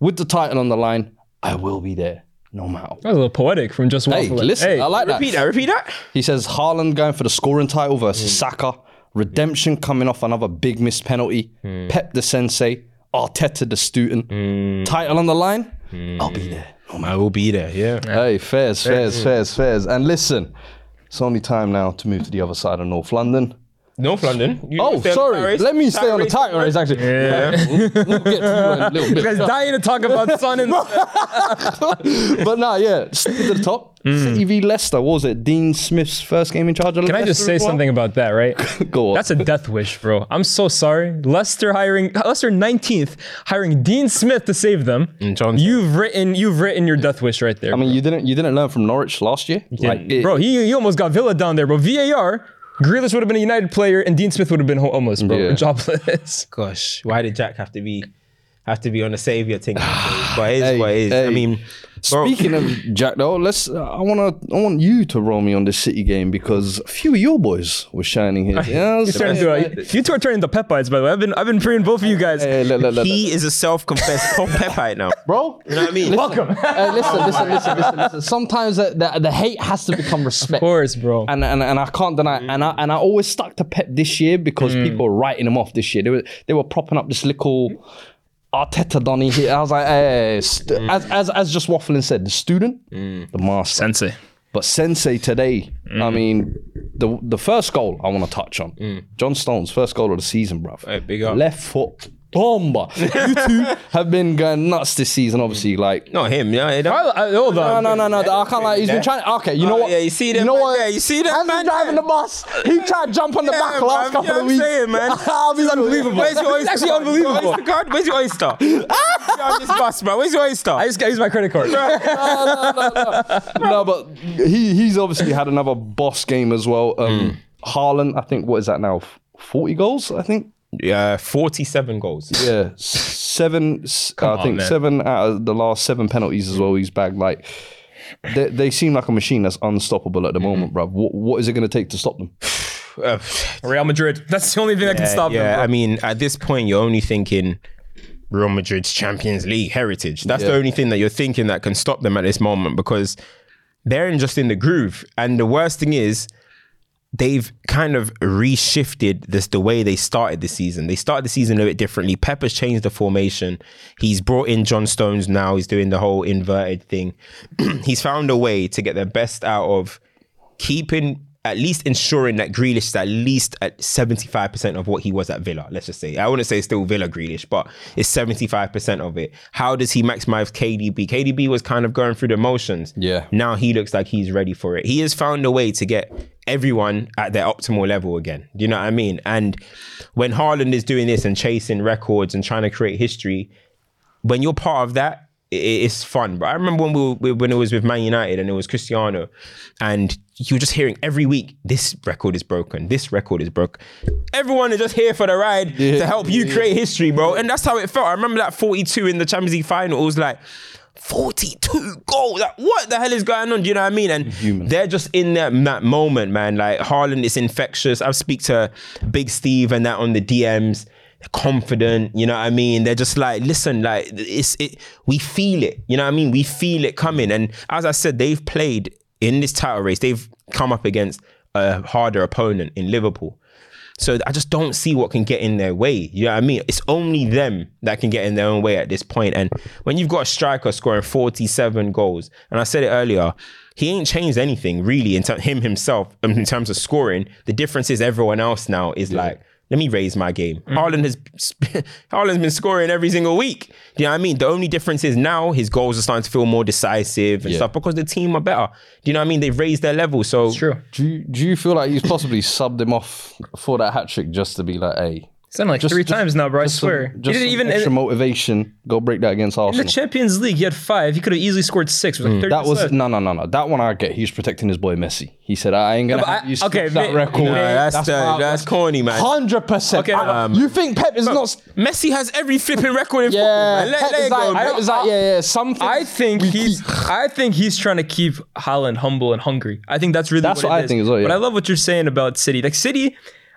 With the title on the line, I will be there no matter. what. That was a little poetic from just Hey, waffling. listen, Hey, I like that. repeat that. Repeat that. He says Haaland going for the scoring title versus hmm. Saka. Redemption coming off another big missed penalty. Hmm. Pep the sensei, Arteta the student. Title on the line, I'll be there. No I will be there. Yeah. Hey, fairs, fairs, fairs, fairs. And listen, it's only time now to move to the other side of North London. North London. You Oh, stay on sorry. Let me stay on the title race, actually. Yeah. We'll, get to you in a little you bit. guys dying to talk about Son and but nah, yeah, stick to the top. Hmm. City v Leicester. What was it? Dean Smith's first game in charge of Can I just say something about that, right? Go on. That's a death wish, bro. I'm so sorry. Leicester hiring Leicester 19th, hiring Dean Smith to save them. Mm, Johnson. You've written you've written your death wish right there. I mean, you didn't you didn't learn from Norwich last year, bro, he, he almost got Villa down there, bro. VAR, Grealish would have been a United player, and Dean Smith would have been homeless, bro. Yeah. Jobless. Gosh, why did Jack have to be have to be on the savior thing? but it is Hey, what it is. I mean, bro, Speaking of Jack, though, let's. Uh, I want to. I want you to roll me on this City game because a few of your boys were shining here. Yeah, You turned into a, you two are turning into Pepites, by the way. I've been I've been praying both of you guys. Hey, look, look, look, he is a self-confessed pop Pepite now. bro. You know what I mean? Welcome. Hey, listen, listen, listen, listen, listen. Sometimes the, the, the hate has to become respect. Of course, bro. And, and and I can't deny, and I and I always stuck to Pep this year because people were writing him off this year. They were they were propping up this little Ah, Arteta Donny here. I was like, hey, st- mm. as as as just waffling said, the student, mm. the master. Sensei. But Sensei today, mm. I mean, the the first goal I want to touch on. John Stones first goal of the season, bruv. Hey, big up. Left foot bomba. you two have been going nuts this season, obviously. Like, Not him. Yeah, I, I, hold no, no, no, no. I can't like. He's been trying. Okay, you know Oh, what? yeah, you see them You know what? there, you see them As man he's driving there. the bus, he tried to jump on the Yeah, back last couple you of what I'm weeks. saying, man? I'll be unbelievable. Where's your It's oyster? actually card? unbelievable. Oyster card? Where's your oyster? You're on this bus, bro. Where's your oyster? I just got use my credit card. no, no, no, no. but he he's obviously had another boss game as well. Um, Haaland, I think what is that now? Forty goals, I think. Yeah, 47 goals. Yeah, seven. I think man. seven out of the last seven penalties as well. He's bagged like. They, they seem like a machine that's unstoppable at the moment, bruv. What, what is it going to take to stop them? Uh, Real Madrid. That's the only thing that can stop yeah, them. I mean, at this point, you're only thinking Real Madrid's Champions League heritage. That's the only thing that you're thinking that can stop them at this moment because they're in just in the groove. And the worst thing is, they've kind of reshifted this the way they started the season. They started the season a bit differently. Pepper's changed the formation. He's brought in John Stones now. He's doing the whole inverted thing. He's found a way to get the best out of keeping at least ensuring that Grealish is at least at 75% of what he was at Villa, let's just say. I wouldn't say it's still Villa Grealish, but it's 75% of it. How does he maximize KDB? KDB was kind of going through the motions. Yeah. Now he looks like he's ready for it. He has found a way to get everyone at their optimal level again. Do you know what I mean? And when Haaland is doing this and chasing records and trying to create history, when you're part of that, it's fun. But I remember when we were, when it was with Man United and it was Cristiano, and you were just hearing every week, this record is broken, this record is broke. Everyone is just here for the ride to help you create history, bro. And that's how it felt. I remember that 42 in the Champions League final. It was like 42 goals. Like, what the hell is going on? Do you know what I mean? And they're just in that, that moment, man. Like Haaland is infectious. I speak to Big Steve and that on the DMs confident, you know what I mean? They're just like, listen, like it's it we feel it, you know what I mean? We feel it coming. And as I said, they've played in this title race, they've come up against a harder opponent in Liverpool. So I just don't see what can get in their way. You know what I mean? It's only them that can get in their own way at this point. And when you've got a striker scoring 47 goals, and I said it earlier, he ain't changed anything really in ter- him himself um, in terms of scoring. The difference is everyone else now is like, let me raise my game. Mm-hmm. Haaland has Haaland's been scoring every single week. Do you know what I mean? The only difference is now his goals are starting to feel more decisive and Yeah. stuff because the team are better. Do you know what I mean? They've raised their level. So True. Do you, do you feel like he's possibly subbed him off for that hat trick just to be like, hey, It's like just- three just- times now, bro. I just some- swear. he just didn't some even extra in, motivation. Go break that against Arsenal. in the Champions League. He had five. He could have easily scored six. It was like 30 Mm. that was left. no, no, no, no. That one I get. He was protecting his boy Messi. He said, "I ain't gonna but have I- you okay, okay, that may- record." no, that's the- that's corny, man. Hundred percent. Okay, no, you think Pep is not? Messi has every flipping record in football. Yeah, man. Let, let is it go, like, bro. Like, yeah, yeah. Something. I think he's. keep- I think he's trying to keep Haaland humble and hungry. I think that's really That's what, what I think as well, But. I love what you're saying about City. Like City,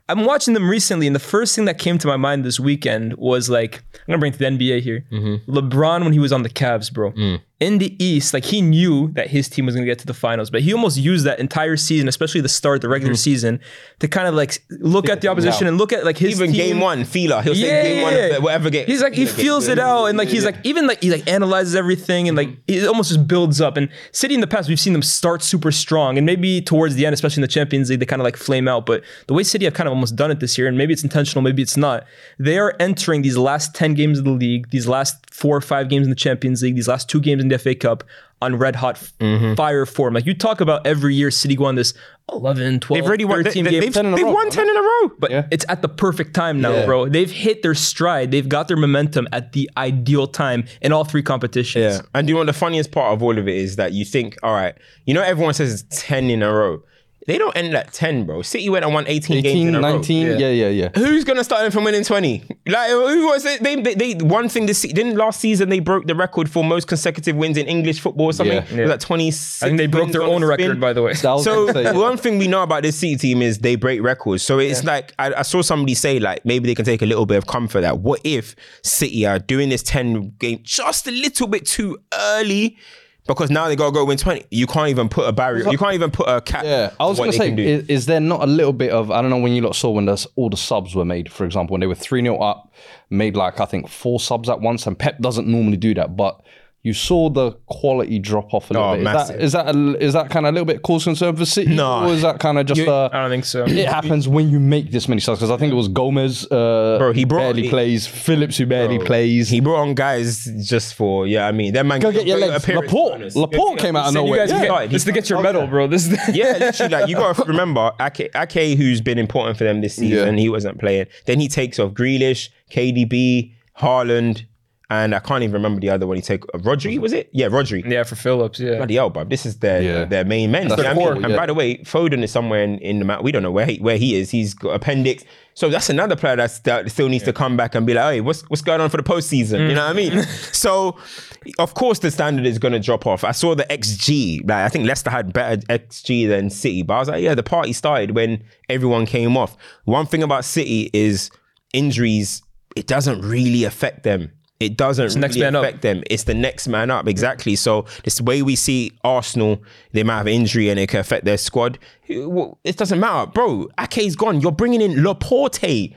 I'm watching them recently, and the first thing that came to my mind this weekend was like, I'm gonna bring it to the NBA here. Mm-hmm. LeBron when he was on the Cavs, bro. Mm. In the East, like he knew that his team was gonna get to the finals, but he almost used that entire season, especially the start, the regular hmm. season, to kind of like look at the opposition and look at like his Even team. game one, feeler. He'll say game one, of whatever game. He's like he feels it out, and like he's like even like he like analyzes everything, and like mm-hmm. it almost just builds up. And City in the past, we've seen them start super strong, and maybe towards the end, especially in the Champions League, they kind of like flame out. But the way City have kind of almost done it this year, and maybe it's intentional, maybe it's not. They are entering these last ten games of the league, these last four or five games in the Champions League, these last two games in the FA Cup on red hot mm-hmm. fire form. Like you talk about every year, City go on this 11, 12, They've already won. They, they, they've 10 in a they've row, won ten in a row. but Yeah. it's at the perfect time now, Yeah. bro. They've hit their stride. They've got their momentum at the ideal time in all three competitions. Yeah. And you know what the funniest part of all of it is that you think, all right, you know, everyone says it's 10 in a row. They don't end at 10, bro. City went and won 18, games 18, in a 19. row. Yeah, yeah, yeah. Who's gonna start them from winning 20? Like who was it? They, they, they one thing this se- didn't last season they broke the record for most consecutive wins in English football or something. Yeah. It was like 26. I think they broke their on a own spin. record, by the way. That So say, yeah. one thing we know about this City team is they break records. So it's like I, I saw somebody say like maybe they can take a little bit of comfort that what if City are doing this 10 game just a little bit too early because now they gotta go win 20. You can't even put a barrier. You can't even put a cap. Yeah, I was gonna say, is, is there not a little bit of I don't know when you lot saw when the, all the subs were made, for example, when they were three 0 up, made like I think four subs at once, and Pep doesn't normally do that, but you saw the quality drop off a little Oh, bit. Is that, is that a, is that kind of a little bit cause concern for City? No. or is that kind of just You- uh, I don't think so. it happens when you make this many subs? Because I think it was Gomez, uh, Bro, he brought- barely he- plays, Phillips who barely plays. He brought on guys just for yeah. I mean, that man Go get your legs. appearance Laporte, bonus. Laporte came out of So you nowhere. guys Yeah. get, this to get your medal, bro. This is Yeah, literally, like you gotta remember Ake, Ake, who's been important for them this season, Yeah. he wasn't playing. Then he takes off Grealish, KDB, Haaland, and I can't even remember the other one. He take uh, Rodri, was it? Yeah, Rodri. yeah for Phillips. Yeah. Bloody hell, bruv. This is their Yeah. their main men. You know I mean? core, And yeah. by the way, Foden is somewhere in, in the map. We don't know where he, where he is. He's got appendix. So that's another player that's, that still needs to come back and be like, hey, what's what's going on for the postseason? You know what I mean? so, of course, the standard is going to drop off. I saw the XG. Like I think Leicester had better XG than City, but I was like, yeah, the party started when everyone came off. One thing about City is injuries. It doesn't really affect them. It doesn't next really man up. affect them. It's the next man up, exactly. So this way we see Arsenal, they might have injury and it can affect their squad. Well, It doesn't matter, bro. Ake's gone. You're bringing in Laporte,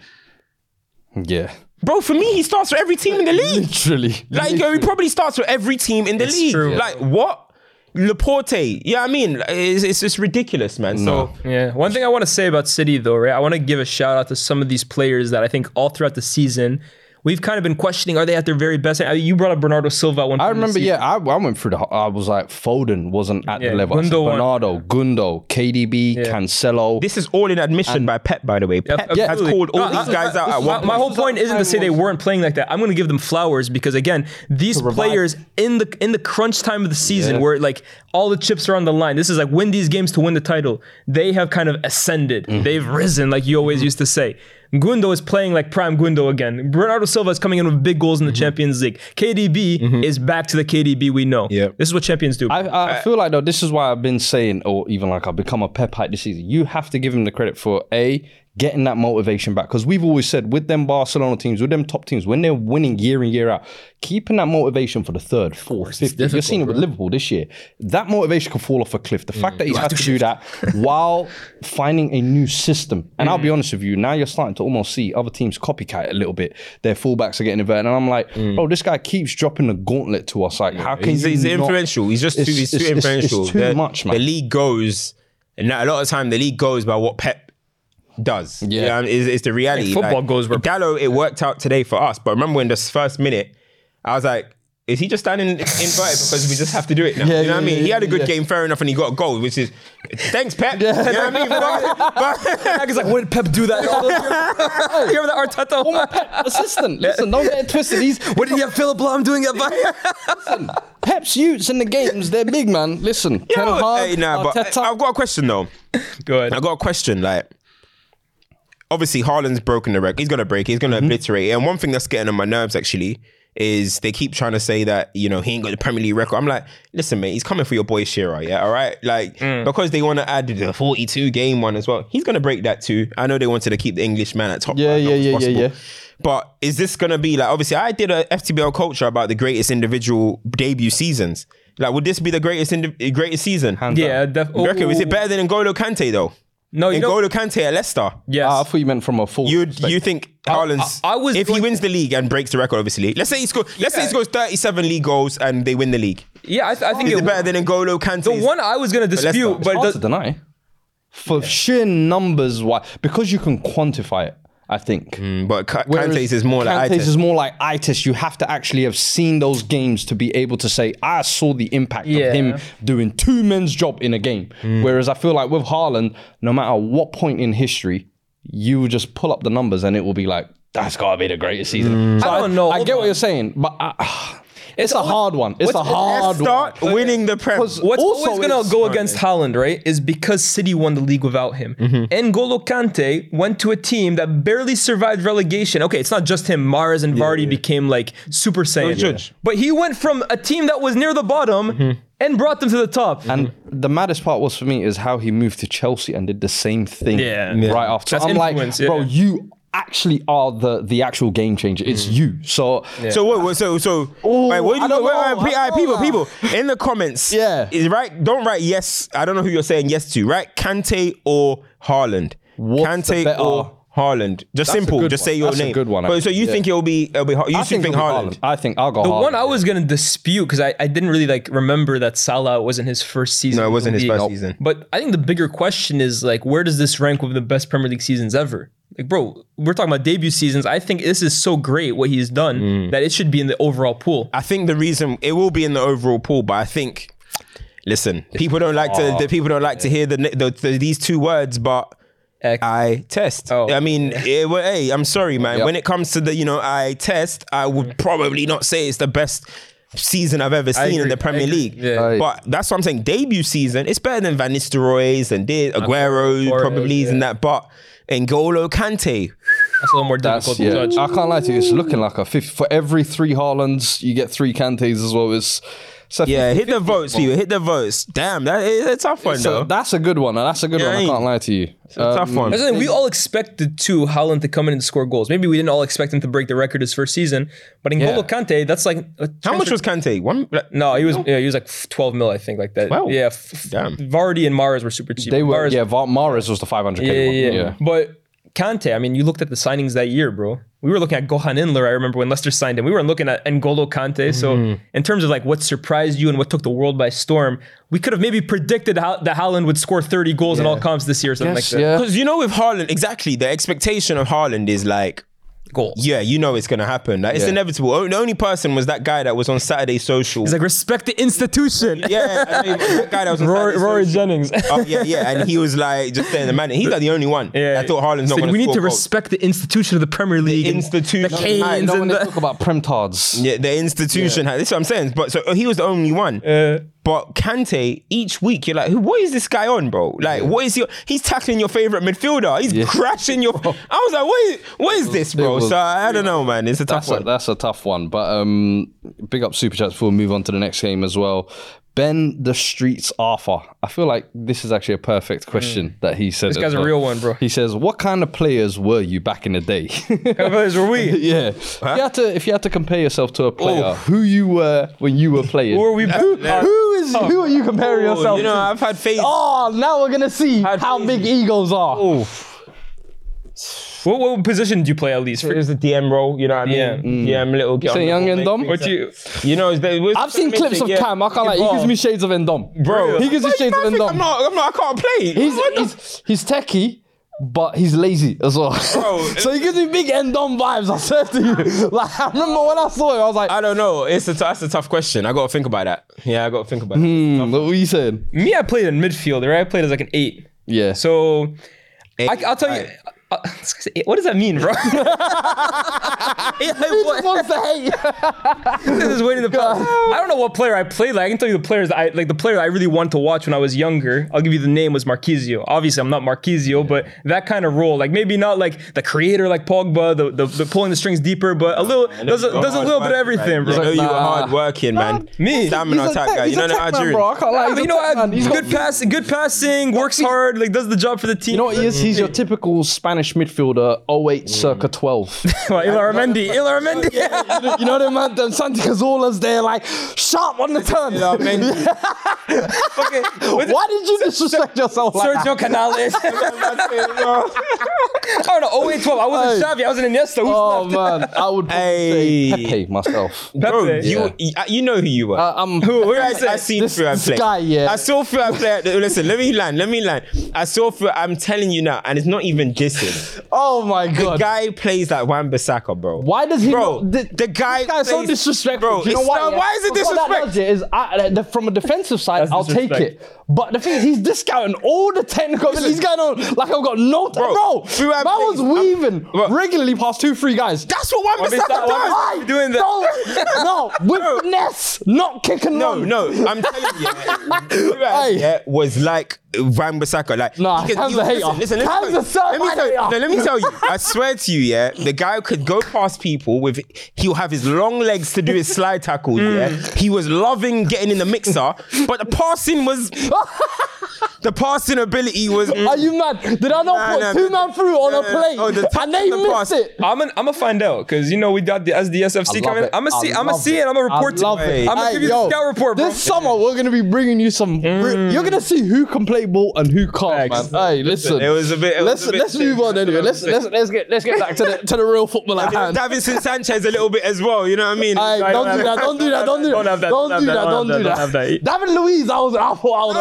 yeah, bro. For me, he starts for every team in the league. literally. Like yo, he probably starts for every team in the It's league. true. Like what? Laporte. Yeah, I mean, it's, it's just ridiculous, man. So Yeah. One thing I want to say about City, though, right? I want to give a shout out to some of these players that I think all throughout the season we've kind of been questioning: Are they at their very best? I- You brought up Bernardo Silva. One I remember, yeah, I, I went through the. I was like, Foden wasn't at Yeah, the level. Said Gundo won. Bernardo, Gundo, KDB, Cancelo. this is all in admission by Pep, by the way. Pep has absolutely. called all No, these I- guys out at my, my whole point isn't to say they weren't playing like that. I'm going to give them flowers because again, these players in the in the crunch time of the season, where like all the chips are on the line. This is like win these games to win the title. They have kind of ascended. Mm-hmm. They've risen, like you always used to say. Gundo is playing like prime Gundo again. Bernardo Silva is coming in with big goals in the Champions League. KDB is back to the KDB we know. Mm-hmm. Yep. This is what champions do. I, I feel like though this is why I've been saying, or even like I've become a pep hype this season. You have to give him the credit for a getting that motivation back because we've always said with them Barcelona teams, with them top teams, when they're winning year in year out, keeping that motivation for the third, fourth, fifth. You're seeing it with Liverpool this year. That motivation can fall off a cliff. The fact mm. that he's had to do that while finding a new system, and I'll be mm. honest with you, now you're starting to almost see other teams copycat a little bit. Their fullbacks are getting inverted, and I'm like, mm. bro, this guy keeps dropping the gauntlet to us. Like, how can He's, you he's not- influential. He's just too, It's- he's too it's- it's- influential. It's too the, much, man. The league goes, and a lot of time the league goes by what Pep does. Yeah. Yeah, is is the reality. football Like, goes where- Gallo. It worked out today for us, but remember in this first minute, I was like. Is he just standing inverted because we just have to do it now? Yeah, you know what I yeah, mean? He had a good yeah. game, fair enough, and he got a goal, which is thanks, Pep. You know what I mean? But, but, He's like, what did Pep do that? you remember that Arteta? Oh, my Pep assistant. Listen, don't get it twisted. He's What did you have Philipp Lahm doing at Bayern? Pep's youths in the games. They're big, man. Listen, Ten Yo, Hag, hey, nah, but I've got a question though. Go ahead. I've got a question. Like, obviously, Haaland's broken the record. He's gonna break. He's gonna Mm-hmm. obliterate. it. And one thing that's getting on my nerves actually is they keep trying to say that you know he ain't got the Premier League record. I'm like, listen, mate, he's coming for your boy Shearer. Yeah, all right. Like Mm. because they want to add the 42 game one as well. He's gonna break that too. I know they wanted to keep the English man at top. Yeah, right, yeah, not as yeah, yeah, yeah. But is this gonna be like? Obviously, I did a FTBL culture about the greatest individual debut seasons. Like, would this be the greatest indi- greatest season? Yeah, def- You reckon, is it better than N'Golo Kante though? No, you know. N'Golo Kante at Leicester. Yes. Ah, I thought you meant from a full. You perspective. you think Haaland's? I- I was if he going- wins the league and breaks the record, obviously. Let's say he scores. Let's say he Yeah. scores thirty-seven league goals and they win the league. yeah, I, th- I think Is it, it better than N'Golo Kante? the one I was gonna dispute, Leicester. but hard the, to deny. For sheer numbers, why? Because you can quantify it. I think. but Ka- Whereas Kante's is more like eye Kante's is more like eye test. You have to actually have seen those games to be able to say, I saw the impact Yeah. of him doing two men's job in a game. Hmm. Whereas I feel like with Haaland, no matter what point in history, you just pull up the numbers and it will be like, that's got to be the greatest season. So I don't know. I, get what you're saying, but I, it's a hard one. It's a what's- hard Start one. winning the Prem. What's Also, always going to go against Haaland, right, is because City won the league without him. Mm-hmm. N'Golo Kante went to a team that barely survived relegation. Okay, it's not just him. Mahrez and Vardy became like Super Saiyan. judge. But he went from a team that was near the bottom mm-hmm. and brought them to the top. Mm-hmm. And the maddest part was for me is how he moved to Chelsea and did the same thing Yeah. Yeah. right after. That's I'm like, influence, bro, you actually are the the actual game changer. It's mm. you. So So what? what- So so. Ooh, wait, what do you don't wait, wait, wait, people, people in the comments. Yeah. is right. Don't write yes. I don't know who you're saying yes to. Right, Kante or Haaland. What's the Kante better- or Haaland. Just That's simple. good Just one. say your That's a name. good one, But, so you actually, think it'll be? It'll be. You I think, think, it'll Haaland? I think I'll go. the Haaland. one I was gonna dispute because I, I didn't really like remember that Salah wasn't his first season. No, it wasn't his league. first season. But I think the bigger question is like, where does this rank with the best Premier League seasons ever? Like, bro, we're talking about debut seasons. I think this is so great what he's done Mm. that it should be in the overall pool. I think the reason it will be in the overall pool, but I think, listen, people don't like to. The people don't like to hear the, the, the these two words, but. Ex- eye test. Oh. I mean, eh, well, hey, I'm sorry, man. Yep. When it comes to the, you know, eye test, I would probably not say it's the best season I've ever seen in the Premier League. Yeah. But that's what I'm saying. Debut season, it's better than Van Nistelrooy's and De- Aguero's, Torres, probably and yeah. that. But N'Golo Kante, That's a little more That's, difficult yeah. to judge. I can't lie to you. It's looking like a 50. For every three Haalands, you get three Kantes as well. It's, it's a yeah, hit the votes, people. Hit the votes. Damn, that is a tough one, So though. that's a good one. That's a good Yeah, one. I ain't- can't lie to you. It's a tough one. That's the thing, we all expected too Haaland to come in and score goals. Maybe we didn't all expect him to break the record his first season, but in Yeah. N'Golo Kante, that's like How much was Kante? One. like, No, he was yeah, he was like 12 mil, I think, like that. Wow. Yeah, f- f- Damn. Vardy and Mahrez were super cheap. They were, Mahrez, yeah, Va- Mahrez was the 500k yeah, one. yeah, yeah. But Kante, I mean, you looked at the signings that year, bro. We were looking at Gokhan Inler. I remember when Leicester signed him. We weren't looking at N'Golo Kante. So, Mm-hmm. in terms of like what surprised you and what took the world by storm, we could have maybe predicted how, that Haaland would score 30 goals in all comps this year or something Yes, like that. yeah. Because you know, with Haaland, exactly, the expectation of Haaland is like, Goals. yeah, you know it's gonna happen. Like, it's Yeah. inevitable. O- The only person was that guy that was on Saturday Social. He's like, respect the institution. yeah, I mean, that guy that was on Rory, Saturday Rory Social. Jennings. Oh, yeah, yeah, and he was like just saying the man. He's like the only one. Yeah. I thought Haaland's not Said, going we need to goals. respect the institution of the Premier League. and institution. The Canes You know when and they the, talk about premtards. Yeah, the institution. This is what I'm saying. But so he was the only one. Uh, But Kante, each week you're like. What is this guy on, bro? Like, what is he? He's tackling your favorite midfielder. He's crashing your. I was like, what is, what is this, bro? was- so I don't know, man. It's a tough That's a, one. that's a tough one. But um, big up Super Chats before we move on to the next game as well. Ben the Streets Arthur. I feel like this is actually a perfect question mm. that he said. This as guy's a well. real one, bro. He says, "What kind of players were you back in the day?" kind of players were we? yeah. If you had to, if you had to compare yourself to a oh, player, Oh. who you were when you were playing, Who are we? Who, who is oh. who are you comparing oh, yourself? you know, to? I've had faith. Oh, now we're gonna see how faith. big egos are. What, what position do you play at least? It was the DM role, you know what I mean? Yeah. DM little. Get Say on the young ball, and dumb? things What you? You know, there was- I've seen clips of yeah. Cam. I can't like. He gives me shades of Endom, Bro, He gives me you shades of man think Endom. I'm not, I'm not, I can't play. He's, What the- he's he's techie, but he's lazy as well. so he gives me big Endom vibes. I said to you, like I remember when I saw him, I was like, I don't know. It's a, that's a tough question. I got to think about that. Yeah, I got to think about it. hmm, what were you saying? Me, I played in midfield, right? I played as like an eight. Yeah. So I, I'll tell you. Uh, this guy's eight. what does that mean, bro? Yeah, He what- wants to hate. this is waiting to pass. I don't know what player I played. Like I can tell you the players I like. The player I really wanted to watch when I was younger. I'll give you the name was Marchisio. Obviously, I'm not Marchisio, but that kind of role. Like maybe not like the creator like Pogba, the, the, the pulling the strings deeper, but a little does a, does a little bit of everything, bro. I know you were Nah. hard working, man. Me? Stamina He's a type tech- guy. he's You a know the tech man, Algerian. bro. I can't lie. But you know tech what? man. He's got- Good passing, good passing, works hard, like does the job for the team. You know what he is? He's your typical Spanish midfielder, 08 mm. circa 12. What, Illarramendi, Ilar Mendy. you know them man, them Santi Cazorlas, they're like sharp on the turn. Okay, Why did you disrespect yourself like Sergio? Canales. I don't know. 08 12. I wasn't Hey. Xavi. I was an Iniesta. Who's Oh left? man, I would probably Hey. say Pepe myself. Bro, Pepe. you, you you know who you were. Uh, I'm Who? Who I, did I I say? seen This- Fuad this play. guy, yeah. I saw Fuad play. Listen, let me land. Let me land. I saw Fuad. I'm telling you now, and it's not even dissing. Oh my god. The guy plays like Wan Bissaka, bro. Why does he? Bro, not, the, the guy this guy's so plays- disrespectful. Bro, Do you know it's why? not- why is it What that disrespect? does it is, I, uh, the, from a defensive side, That's I'll take disrespect. it. But the thing is, he's discounting all the technical. ability. He's going on like I've got no. T- Bro, bro, Fuad man was plays- weaving Bro. regularly past two, three guys. That's what Wan Bissaka Bissaka- Wan does. Bissaka- doing that. No, no, with finesse, not kicking No, run. no, I'm telling you, Fuad, Hey. yeah, was like Wan Bissaka. Like, Nah, he Cam's he-. Listen, listen, let me tell you- let me tell you. no, let me tell you. I swear to you, yeah, the guy could go past people with. He'll have his long legs to do his slide tackles. Mm. Yeah, he was loving getting in the mixer, but the passing was. The passing ability was. Are you mm. mad? Did I not Nah, put nah, two the- man through on nah, a nah, plate oh, the and they the missed pass. it? I'm gonna I'm gonna find out because you know we got the as the SFC coming. it. I'm gonna see. I'm gonna see it. it. I'm gonna report to you. it. I'm gonna give you yo, the scout report, bro. This summer we're gonna be bringing you some. re- mm. You're gonna see who can play ball and who can't, Facts. man. Hey, listen. It was a bit. Let's a bit let's move on anyway. Let's let's let's get let's get back to the to the real football at hand. Davinson Sanchez a little bit as well. You know what I mean? Don't don't do have that! Don't do that! Don't do that. Don't that! that, Don't don't do have that! that, Don't do that! that. David Luiz, I was I thought I was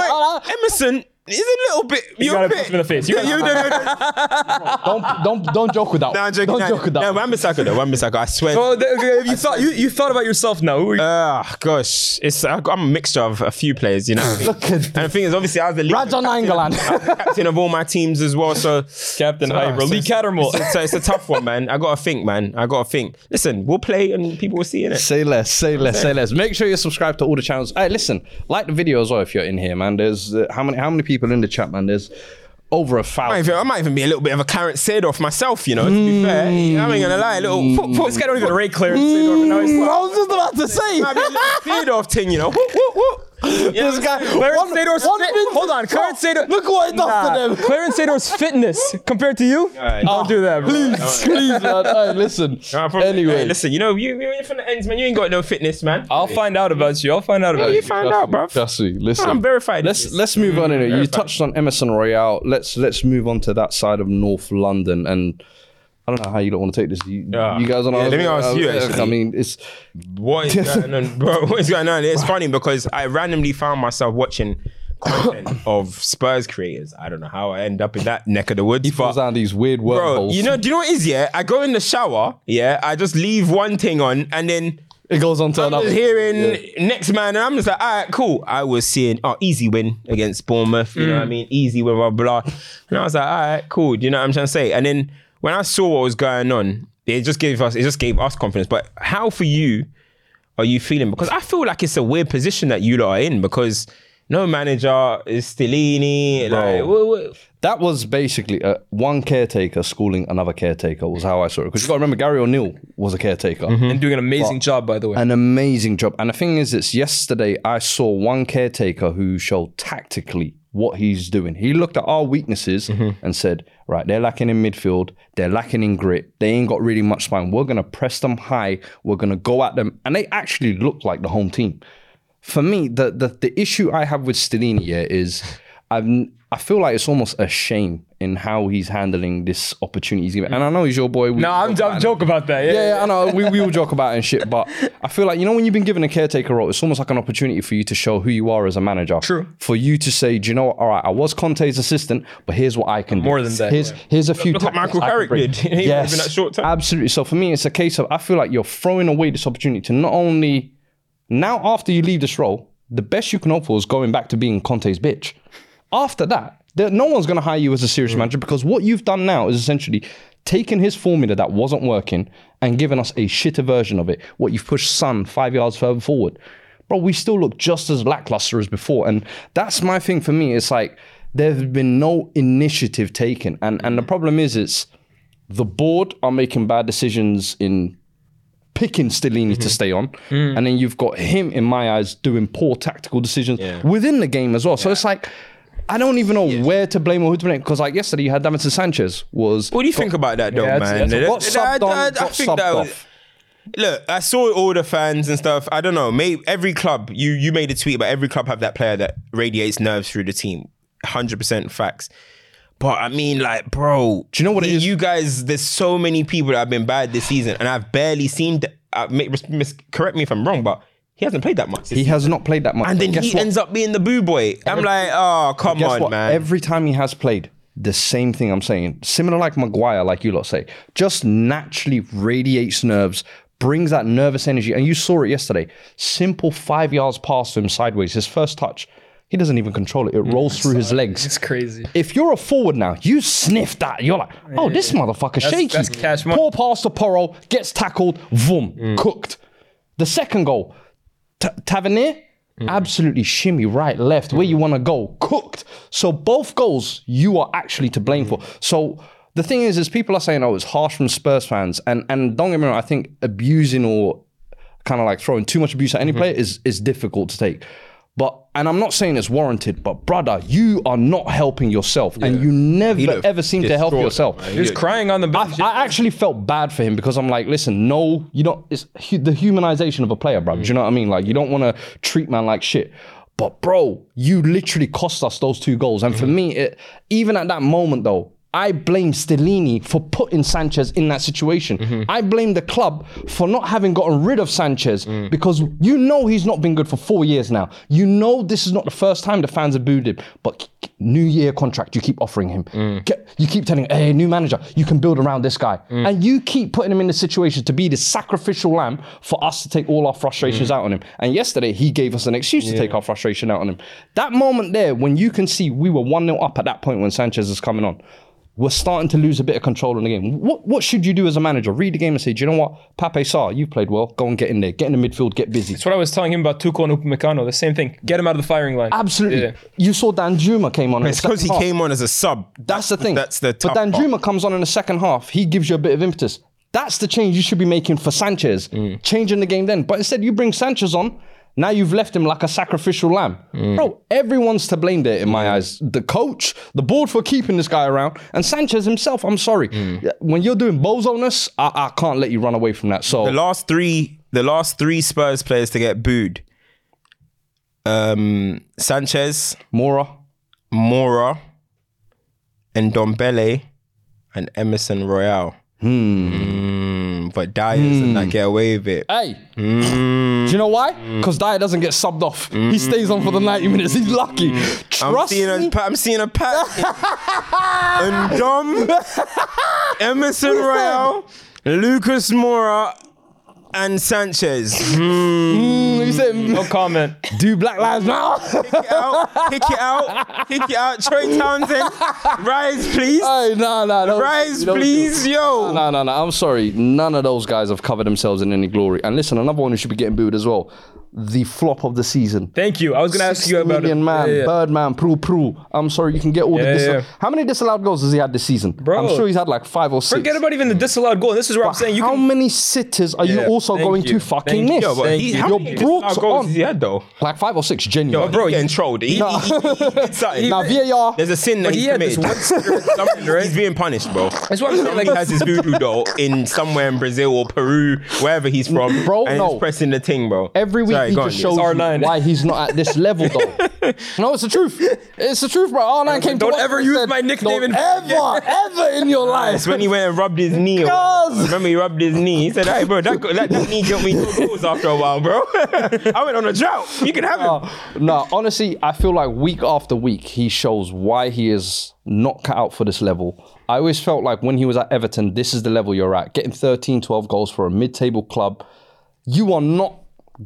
Wait, I- I- Emerson is a little bit. You gotta a bit. punch him in the face. You Yeah, gotta- you no, no, no, don't don't don't joke with that. no. I'm joking. Don't No, joke with that. no, one. Wan Bissaka though. Wan Bissaka. I swear. Oh, th- okay, you thought you, you thought about yourself now. Who are you? Ah, gosh, it's I- I'm a mixture of a few players, you know. Look at and the thing is, obviously, I was the league Rajan captain, Angolan. captain of all my teams as well. So, Captain so, Hype, so Lee it's- Cattermole. It's, a- it's a tough one, man. I gotta think, man. I gotta think. Listen, we'll play and people will see it. Say less, say less, say less. Make sure you're subscribed to all the channels. Hey, listen, like the video as well if you're in here, man. There's uh, how many how many people in the chat, man? There's over a I might, thousand. even, I might even be a little bit of a Clarence Seedorf myself, you know. To be fair, I ain't gonna lie, a little. Foot, foot, This guy don't even rate Seedorf, and hmm, I was just about to say. might be a little Seedorf thing, you know. Whoop, whoop, whoop. This guy, Clarence one- Seedorf's one fit- Hold on, prop. Clarence Seedorf. Look what it does Nah, to them. Clarence Seedorf's fitness compared to you. Alright. Don't do that, bro. Please, please, man. Hey, listen. Nah, probably- Anyway, hey, listen, you know, you, you're from the ends, man. You ain't got no fitness, man. I'll find out about you. I'll find out about you you. find out, bro. Trust me. Listen, I'm verified. Let's let's move on in it. You touched on Emerson Royal. Let's let's move on to that side of North London and. I don't know how you don't want to take this. You, Yeah. you guys on Yeah, let me ask you, uh, I mean, it's What is going on, bro? What is going on? It's funny because I randomly found myself watching content of Spurs creators. I don't know how I end up in that neck of the woods, he falls down these weird bro, wormholes. you know, do you know what is? Yeah, I go in the shower. Yeah, I just leave one thing on, and then it goes on to I'm another. hearing Yeah. next man, and I'm just like, all right, cool. I was seeing, oh, easy win against Bournemouth. You know what I mean? Easy win, blah. blah. And I was like, all right, cool. Do you know what I'm trying to say? And then when I saw what was going on, it just gave us, it just gave us confidence. But how for you are you feeling? Because I feel like it's a weird position that you lot are in because no manager is Stellini. Like, Bro. what- what- That was basically uh, one caretaker schooling another caretaker was how I saw it. Because you got to remember, Gary O'Neill was a caretaker. And doing an amazing job, by the way. An amazing job. And the thing is, it's yesterday I saw one caretaker who showed tactically what he's doing. He looked at our weaknesses mm-hmm. and said, right, they're lacking in midfield, they're lacking in grit, they ain't got really much spine. We're going to press them high, we're going to go at them. And they actually looked like the home team. For me, the, the, the issue I have with Stellini here is I've, I feel like it's almost a shame in how he's handling this opportunity he's given. And I know he's your boy. we no, I'm, joke about I'm joke about that. Yeah, Yeah, yeah, I know. We, we will joke about it and shit, but I feel like, you know, when you've been given a caretaker role, it's almost like an opportunity for you to show who you are as a manager. True. For you to say, do you know what? All right, I was Conte's assistant, but here's what I can do. More than that, Here's, yeah. here's a few Look what Michael Carrick did. He yes, that short time. Absolutely. So for me, it's a case of, I feel like you're throwing away this opportunity to not only, now after you leave this role, the best you can hope for is going back to being Conte's bitch. After that, no one's going to hire you as a serious Mm. manager because what you've done now is essentially taken his formula that wasn't working and given us a shitter version of it. What you've pushed Son five yards further forward. Bro, we still look just as lackluster as before. And that's my thing for me. It's like there's been no initiative taken. And and the problem is it's the board are making bad decisions in picking Stellini Mm-hmm. to stay on, Mm. and then you've got him, in my eyes, doing poor tactical decisions within the game as well. So it's like I don't even know where to blame or who to blame because like yesterday you had Davinson Sanchez was What do you think about that, though, Yeah, man? that's- got I- subbed on, I- I think subbed that was- off. Look, I saw all the fans and stuff. I don't know. Maybe every club you you made a tweet about every club have that player that radiates nerves through the team. Hundred percent facts. But I mean, like, bro, Do you know what it you, is? You guys, there's so many people that have been bad this season, and I've barely seen. th- Uh, make, mis- correct me if I'm wrong, but he hasn't played that much. He season. has not played that much. and then he what? ends up being the boo boy. I'm like, oh, come Guess on, what? man. Every time he has played, the same thing I'm saying, similar like Maguire, like you lot say, just naturally radiates nerves, brings that nervous energy. And you saw it yesterday. Simple five yards pass to him sideways, his first touch. He doesn't even control it. It rolls through his legs. It's crazy. If you're a forward now, you sniff that. You're like, oh, this motherfucker's That's- shaky. that's cash money. Poor pass to Porro, gets tackled, vroom, Mm. cooked. The second goal, Ta Tavernier, Mm. absolutely shimmy right, left, where you want to go, cooked. So both goals you are actually to blame for. So the thing is, is people are saying, oh, it's harsh from Spurs fans, and and don't get me wrong, I think abusing or kind of like throwing too much abuse at Mm-hmm. any player is is difficult to take. But and I'm not saying it's warranted, but brother, you are not helping yourself, and you never looked ever seem to help distraught, yourself. man. He was crying on the bench. I, I actually felt bad for him because I'm like, listen, no, you don't. It's the humanization of a player, bro. Do you know what I mean? Like, you don't want to treat man like shit. But bro, you literally cost us those two goals. And for me, it even at that moment though, I blame Stellini for putting Sanchez in that situation. Mm-hmm. I blame the club for not having gotten rid of Sanchez mm. because you know he's not been good for four years now. You know this is not the first time the fans have booed him. But new year contract, you keep offering him. Mm. Get- you keep telling him, hey, new manager, you can build around this guy. Mm. And you keep putting him in the situation to be the sacrificial lamb for us to take all our frustrations out on him. And yesterday, he gave us an excuse to take our frustration out on him. That moment there, when you can see we were 1 0 up at that point when Sanchez is coming on, we're starting to lose a bit of control in the game. What what should you do as a manager? Read the game and say, do you know what? Pape Sarr, you've played well. Go and get in there. Get in the midfield. Get busy. That's what I was telling him about Tuco and Upamecano. The same thing. Get him out of the firing line. Absolutely. Yeah. You saw Danjuma came on. it's because he half. came on as a sub. That's the thing. That's the But tough Dan part. Juma comes on in the second half. He gives you a bit of impetus. That's the change you should be making for Sanchez. Mm. Changing the game then. But instead, you bring Sanchez on. Now you've left him like a sacrificial lamb. Mm. Bro, everyone's to blame there in my eyes. The coach, the board for keeping this guy around, and Sanchez himself. I'm sorry. Mm. When you're doing bozoness, I, I can't let you run away from that. So The last three, the last three Spurs players to get booed. Um, Sanchez, Moura, Moura, and Ndombele, and Emerson Royal. Hmm. But and that get away with it. Hey, hmm. do you know why? Because Dier doesn't get subbed off. He hmm. stays on for the 90 minutes. He's lucky. Hmm. I'm Trust seeing me. a, pa- I'm seeing a pack. and Dom, Emerson Royal, Lucas Moura, and Sanchez. Hmm. Mm, he said, No mm. comment. do Black Lives Matter. Kick it out, Kick it out, Kick it out. Troy Townsend, rise please. hey, no, nah. don't- Rise you don't please, yo. No, no, no. I'm sorry. None of those guys have covered themselves in any glory. And listen, another one who should be getting booed as well. The flop of the season. Thank you. I was gonna ask you about million it. man, Yeah, yeah. Birdman, Prue Prue. I'm sorry, you can get all the Yeah, dis- yeah. How many disallowed goals has he had this season? Bro. I'm sure he's had like five or six. Forget about even the disallowed goal. This is where I'm saying you how can. many sitters are you also going you. to fucking Thank you. miss? Yo, but But he, how You're many brought disallowed goals on. has he had though? like five or six, genuinely. Yo, bro, bro, he- getting trolled. He, No. he, he, he did something. now VAR. There's a sin that he he committed. one spirit something, right? He's being punished, bro. That's what I'm saying. Like Like, he has his voodoo doll in somewhere in Brazil or Peru, wherever he's from, Bro, and no. he's pressing the thing, bro. Every week Sorry, he go just on, shows you R9. why he's not at this level though. no, it's the truth. It's the truth, bro. R9 came to Don't us ever and use said, my nickname "Don't in- ever, ever in your life. It's when he went and rubbed his knee. Cuz. Remember he rubbed his knee. He said, "Hey, bro, that, that, that knee got me no goals after a while, bro. I went on a drought. You can have him." no, honestly, I feel like week after week he shows why he is not cut out for this level. I always felt like when he was at Everton, this is the level you're at. Getting 13, 12 goals for a mid-table club, you are not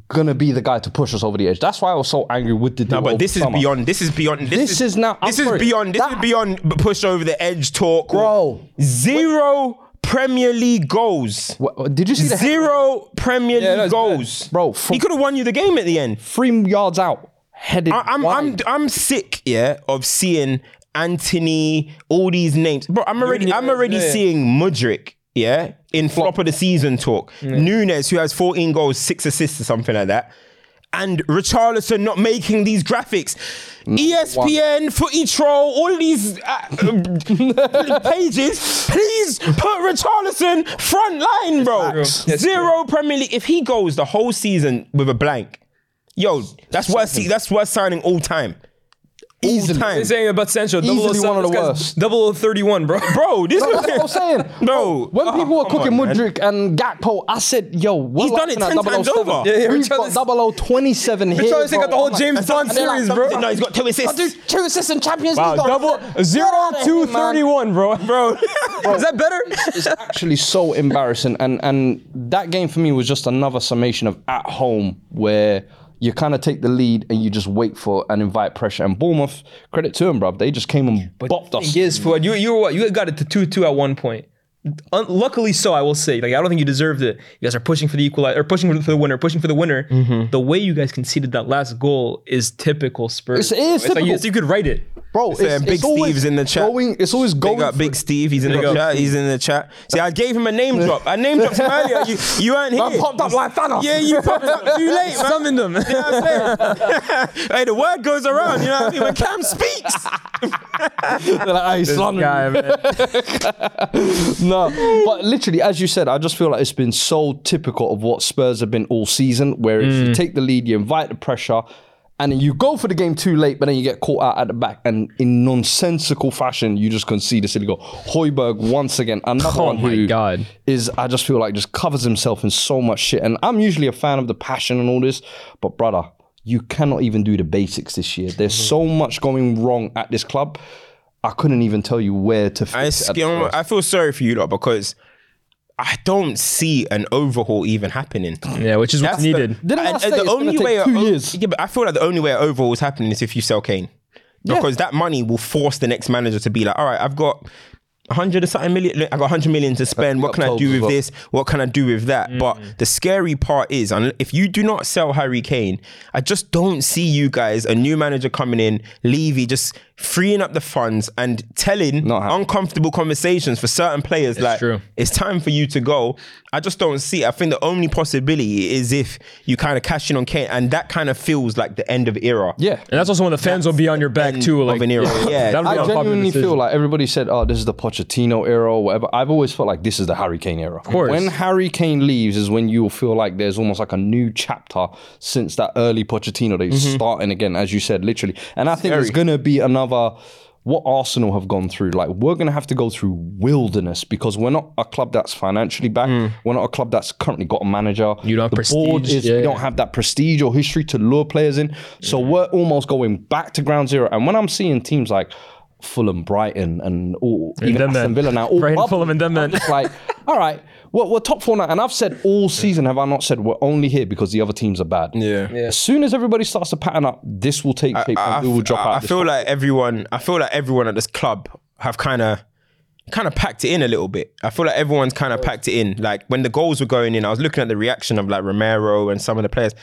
gonna be the guy to push us over the edge. That's why I was so angry with the. No, but this is summer. beyond. This is beyond. This, This is now- This is beyond. This that- is beyond push over the edge talk, Bro. Zero Premier League goals. What- did you see the Zero Premier Yeah, League that's uh, goals, Bro, from- he could have won you the game at the end. three yards out, headed I, I'm, I'm. I'm sick, yeah, of seeing Antony, all these names, bro. I'm already, I'm already yeah. seeing Mudryk, yeah, in flop of the season talk. Nunez, who has 14 goals, six assists, or something like that. And Richarlison not making these graphics. E ESPN, Footy Troll, all these uh, pages, please put Richarlison front line, bro. Zero Premier League. If he goes the whole season with a blank, yo, that's worth. That's worth signing all time. All Easily. time. They're saying about Sancho, Easily 007, one of the this guy's worst. 0031, bro. Bro, this That's what I was saying. No. When Oh, people were cooking on, man. And Gakpo, I said, yo, we're He's done it laughing 10 at times 007. over. Yeah, yeah, We've got Richarlison- 0027 here. Richarlison bro. got the whole I'm like- James and Bond like, series, bro. No, he's got two assists. Dude, two assists in Champions Wow, League. Double Get zero out of two here, man. thirty one, bro. Bro, is that better? It's actually so embarrassing. And and that game for me was just another summation of at home where you kind of take the lead and you just wait for and invite pressure. And Bournemouth, credit to them, bro. They just came and bopped us. Yes, Fuad, you you were what? You got it to two two at one point. Un- luckily, so I will say. Like I don't think you deserved it. You guys are pushing for the equalizer, or pushing for the winner, pushing for the winner. Mm-hmm. The way you guys conceded that last goal is typical Spurs. It's- it is It's like you, typical. you could write it. Bro, Saying it's, Big it's Steve's in the chat. Going, it's always going. Big up for- Big Steve. He's in the Big up. chat. He's in the chat. See, I gave him a name drop. I name dropped him earlier. You, you weren't here. Man popped up like Thanos. Yeah, you popped up too late, man. Summoned them. You know what I'm hey, the word goes around. You know what I mean? When Cam speaks, They're like, "Hey, son, Guy, man. No, but literally, as you said, I just feel like it's been so typical of what Spurs have been all season, where if Mm. you take the lead, you invite the pressure, and then you go for the game too late, but then you get caught out at the back, and in nonsensical fashion, you just concede a silly goal. Højbjerg once again, another Oh one my who God. is I just feel like just covers himself in so much shit. And I'm usually a fan of the passion and all this, but brother, you cannot even do the basics this year. There's Mm-hmm. so much going wrong at this club. I couldn't even tell you where to I, fix it. at you the know, first. I feel sorry for you lot because I don't see an overhaul even happening. Yeah, which is what's That's the- needed. Didn't I And- say and it's gonna take two a- years? Yeah, but I feel like the only way an overhaul is happening is if you sell Kane. Because that money will force the next manager to be like, all right, I've got 100 or something million. Look, I got 100 million to spend. What can I do with this? What can I do with that? But mm. the scary part is, un- if you do not sell Harry Kane, I just don't see you guys, a new manager coming in, Levy, just freeing up the funds and telling uncomfortable conversations for certain players like, true. it's time for you to go. I just don't see it. I think the only possibility is if you kind of cash in on Kane, and that kind of feels like the end of era. Yeah. And that's also when the fans will be on your back end too. of Like, an era. Yeah. that'll be I a genuinely feel like everybody said, "Oh, this is the Pochettino era or whatever." I've always felt like this is the Harry Kane era. Of course. When Harry Kane leaves is when you'll feel like there's almost like a new chapter since that early Pochettino days Mm-hmm. starting again, as you said, literally. And I think there's gonna be another. What Arsenal have gone through, like we're gonna have to go through wilderness because we're not a club that's financially back. We're not a club that's currently got a manager. Mm. You don't have the board prestige, is yeah, we don't have that prestige or history to lure players in. So we're almost going back to ground zero. And when I'm seeing teams like Fulham, Brighton, and all, even Aston. Villa now, all Brighton, bubbling, Fulham, and them I'm like, all right, we're, we're top four now. And I've said all season, have I not said we're only here because the other teams are bad? Yeah. yeah. As soon as everybody starts to pattern up, this will take shape and we will drop I, out. I feel top. like everyone. I feel like everyone at this club have kind of, kind of packed it in a little bit. I feel like everyone's kind of packed it in. Like when the goals were going in, I was looking at the reaction of like Romero and some of the players.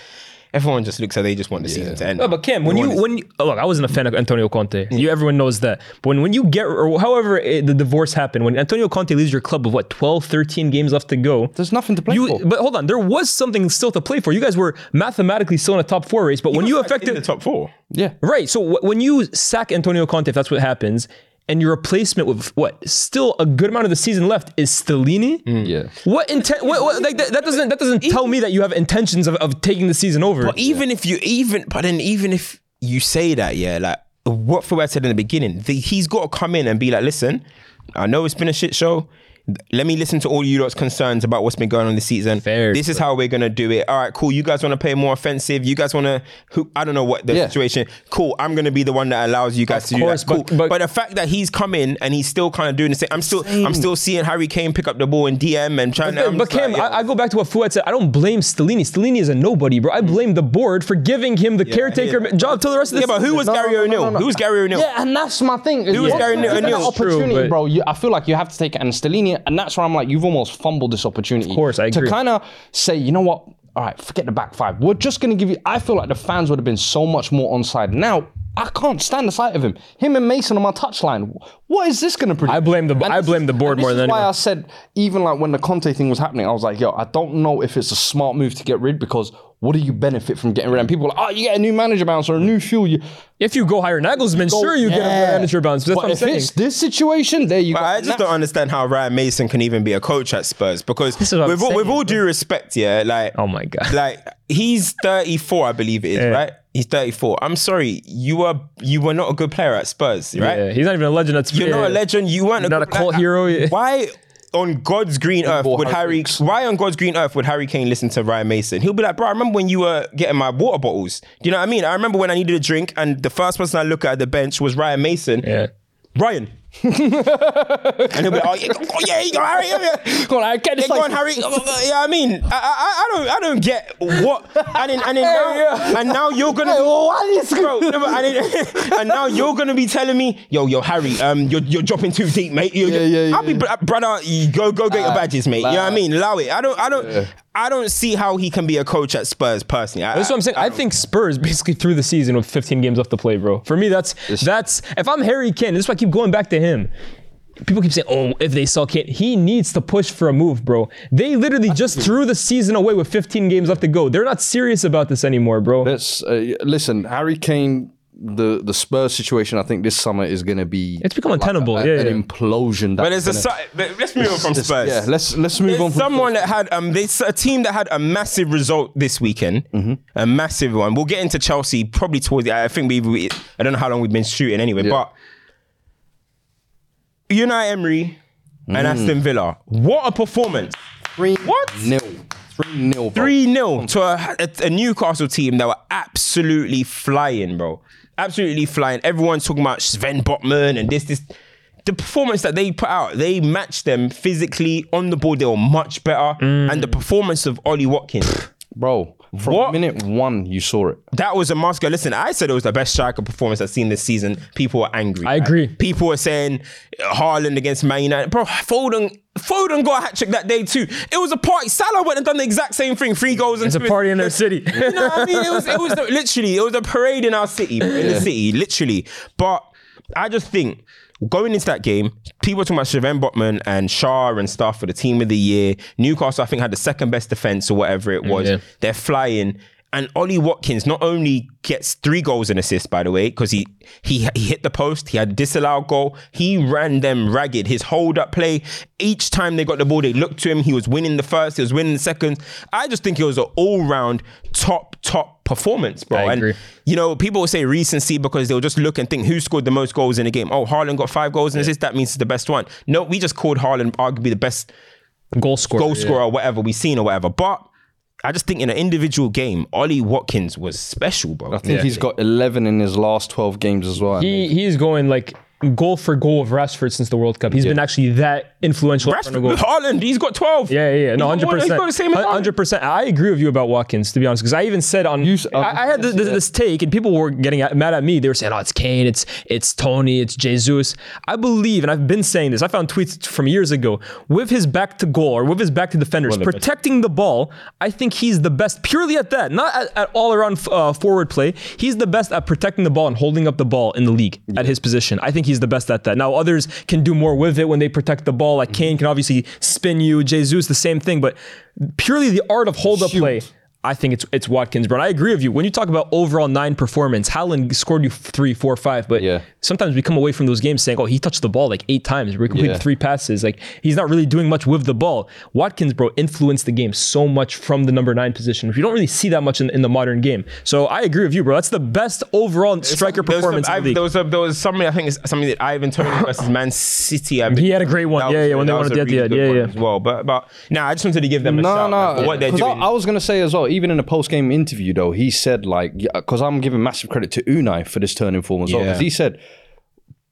Everyone just looks like they just want the season to end. No, but Kim, when you Everyone is- when you, oh, look, I wasn't a fan of Antonio Conte. You everyone knows that. But when, when you get or however it, the divorce happened, when Antonio Conte leaves your club with what 12, 13 games left to go, There's nothing to play you, for. But hold on, there was something still to play for. You guys were mathematically still in a top four race, but when He you was, like, in affected the top four. yeah. Right. So wh- when you sack Antonio Conte, if that's what happens, and your replacement with what still a good amount of the season left is Stellini. Mm. Yeah. What intent? What, what, like that, that doesn't that doesn't tell me that you have intentions of, of taking the season over. But even if you even, but then even if you say that, yeah, like what Fuad said in the beginning, the, he's got to come in and be like, listen, I know it's been a shit show. Let me listen to all you lot's concerns about what's been going on this season. Fair. This is how we're gonna do it. All right, cool. You guys want to play more offensive? You guys want to? Who? I don't know what the Yeah. situation. Cool. I'm gonna be the one that allows you guys Of to do that. Cool. but- but- but the fact that he's coming and he's still kind of doing the same. I'm still, I'm still seeing Harry Kane pick up the ball and DM and trying. to, but just Cam, like, yo. I, I go back to what Fuad said. I don't blame Stellini. Stellini is a nobody, bro. I blame the board for giving him the caretaker yeah. job till the rest of the yeah, but who was No, Gary no, no, O'Neill? no, no. Who was Gary O'Neill? Yeah, and that's my thing. Who was Gary you O'Neill? that opportunity, bro. I feel like you have to take it. And Stellini, and that's where I'm like, you've almost fumbled this opportunity. Of course, I agree. To kind of say, you know what? All right, forget the back five. We're just going to give you. I feel like the fans would have been so much more on side. Now, I can't stand the sight of him. Him and Mason on my touchline. What is this going to produce? I blame the- And I blame the board more than why. I said, even like when the Conte thing was happening, I was like, yo, I don't know if it's a smart move to get rid because what do you benefit from getting rid? Of? And people are like, oh, you get a new manager bounce or a new fuel. You, If you go hire Nagelsmann, sure you get a Yeah. manager bounce. That's but what I'm if saying. it's this situation, there you But go. I just that's- don't understand how Ryan Mason can even be a coach at Spurs because is what I'm with all, with all due respect, yeah, like Oh my God. like he's 34, I believe it is, Yeah. right? He's 34. I'm sorry, you were you were not a good player at Spurs, right? Yeah, he's not even a legend. That's You're not a legend. You weren't Not a good- cult like, hero. Why? On God's green earth would Harry? Why on God's green earth would Harry Kane listen to Ryan Mason? He'll be like, bro, I remember when you were getting my water bottles. Do you know what I mean? I remember when I needed a drink, and the first person I look at at the bench was Ryan Mason. Yeah. Ryan. and he'll be like, oh yeah, oh, yeah, you go Harry. Yeah, yeah. Go on, Harry, get Yeah, this go on, Harry. Yeah, I mean, I, I, I don't, I don't get what, and then, and then now, and now you're gonna, bro, no, but- and, then, and now you're gonna be telling me, yo, yo, Harry, um, you're, you're dropping too deep, mate. You- Yeah, yeah, I'll be, br- brother, you go, go get your badges, mate. You know what I mean? Allow it. I don't, I don't, I don't see how he can be a coach at Spurs personally. I, That's what I'm saying. I, think Spurs basically threw the season with 15 games left to play, bro. For me, that's that's if I'm Harry Kane, this is why I keep going back to him. People keep saying, "Oh, if they sell Kane, he needs to push for a move, bro." They literally just threw the season away with 15 games left to go. They're not serious about this anymore, bro. Let's uh, listen. Harry Kane, the the Spurs situation. I think this summer is going to be. It's become untenable, a- yeah, an yeah. implosion. But that's there's a, gonna- si- but let's move on from Spurs. yeah. Let's let's move on. From someone that had um, there's a team that had a massive result this weekend, a massive one. We'll get into Chelsea probably towards the. I think we, we I don't know how long we've been shooting anyway, Yeah. but Unai Emery and Aston Villa, what a performance! three What? nil, three nil, bro. Three 0 to a, a, a Newcastle team that were absolutely flying, bro. Absolutely flying. Everyone's talking about Sven Botman and this this. The performance that they put out, they matched them physically on the board. They were much better, mm. and the performance of Ollie Watkins. bro. From What? minute one, you saw it. That was a master. Listen, I said it was the best striker performance I've seen this season. People were angry. I agree. People were saying Haaland against Man United. Bro, Foden, Foden got a hat trick that day too. It was a party. Salah went and done the exact same thing. Three goals and It's a two party in their city. you know what I mean? It was, it was the- literally, it was a parade in our city, in the city, literally. But I just think going into that game, people talking about Shavon Botman and Schär and stuff for the team of the year. Newcastle, I think, had the second best defense or whatever it mm, was. Yeah. They're flying. And Ollie Watkins not only gets three goals and assists, by the way, because he, he he hit the post, he had a disallowed goal, he ran them ragged. His hold up play, each time they got the ball, they looked to him. He was winning the first, he was winning the second. I just think it was an all round top top performance, bro. I and agree. you know, people will say recency because they'll just look and think who scored the most goals in a game. Oh, Haaland got five goals and assists. That means it's the best one. No, we just called Haaland arguably the best Goal scorer. goal yeah. scorer or whatever we've seen or whatever. But I just think in an individual game, Ollie Watkins was special, bro. I think he's got 11 in his last 12 games as well. He he's going like goal for goal of Rashford since the World Cup. He's been actually that influential. in Rashford, goal. Haaland, he's got 12. Yeah, yeah, yeah. no, He's hundred got more- percent, He's got the same as hundred percent. I agree with you about Watkins, to be honest, because I even said on, You s- uh, I, I had this, this, this take, and people were getting at- mad at me. They were saying, "Oh, it's Kane, it's it's Tony, it's Jesus." I believe, and I've been saying this. I found tweets from years ago with his back to goal or with his back to defenders, protecting the ball. I think he's the best purely at that, not at, at all around uh, forward play. He's the best at protecting the ball and holding up the ball in the league at his position. I think he's the best at that. Now others can do more with it when they protect the ball. Like mm-hmm. Kane can obviously spin you, Jesus the same thing, but purely the art of hold up play. I think it's it's Watkins, bro. I agree with you. When you talk about overall nine performance, Haaland scored you three, four, five. But Yeah. sometimes we come away from those games saying, "Oh, he touched the ball like eight times. We completed Yeah. three passes. Like he's not really doing much with the ball." Watkins, bro, influenced the game so much from the number nine position, which you don't really see that much in, in the modern game. So I agree with you, bro. That's the best overall striker There was performance some- in the There was, a, there was something I think it's something that Ivan Tony versus Man City. I He had a great one. That Yeah, was- yeah, when they that won was at the really Yeah, yeah. As well, but but now I just wanted to give them a No, shout out no, for what they're 'cause doing. I, I was gonna say as well, even in a post game interview though, he said like, because I'm giving massive credit to Unai for this turning form as well. Yeah. Because he said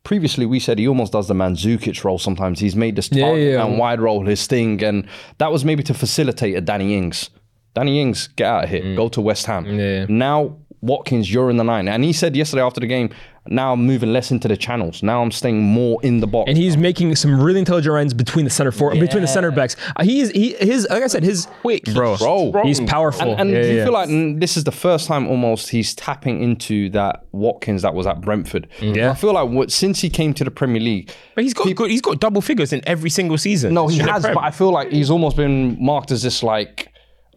previously we said he almost does the Mandzukic role sometimes. He's made this Yeah, target yeah. and wide role his thing, and that was maybe to facilitate a Danny Ings. Danny Ings, get out of here, go to West Ham. Mm. Yeah. Now Watkins, you're in the nine, and he said yesterday after the game, now I'm moving less into the channels. Now I'm staying more in the box. and he's making some really intelligent runs between the center for between the center backs. Uh, he's he his like I said his Quick, bro, Bro. he's powerful. And, and Yeah, you yeah. feel like mm, this is the first time almost he's tapping into that Watkins that was at Brentford? Yeah. I feel like what, since he came to the Premier League, but he's got good, he's got double figures in every single season. no, he has, but I feel like he's almost been marked as this like,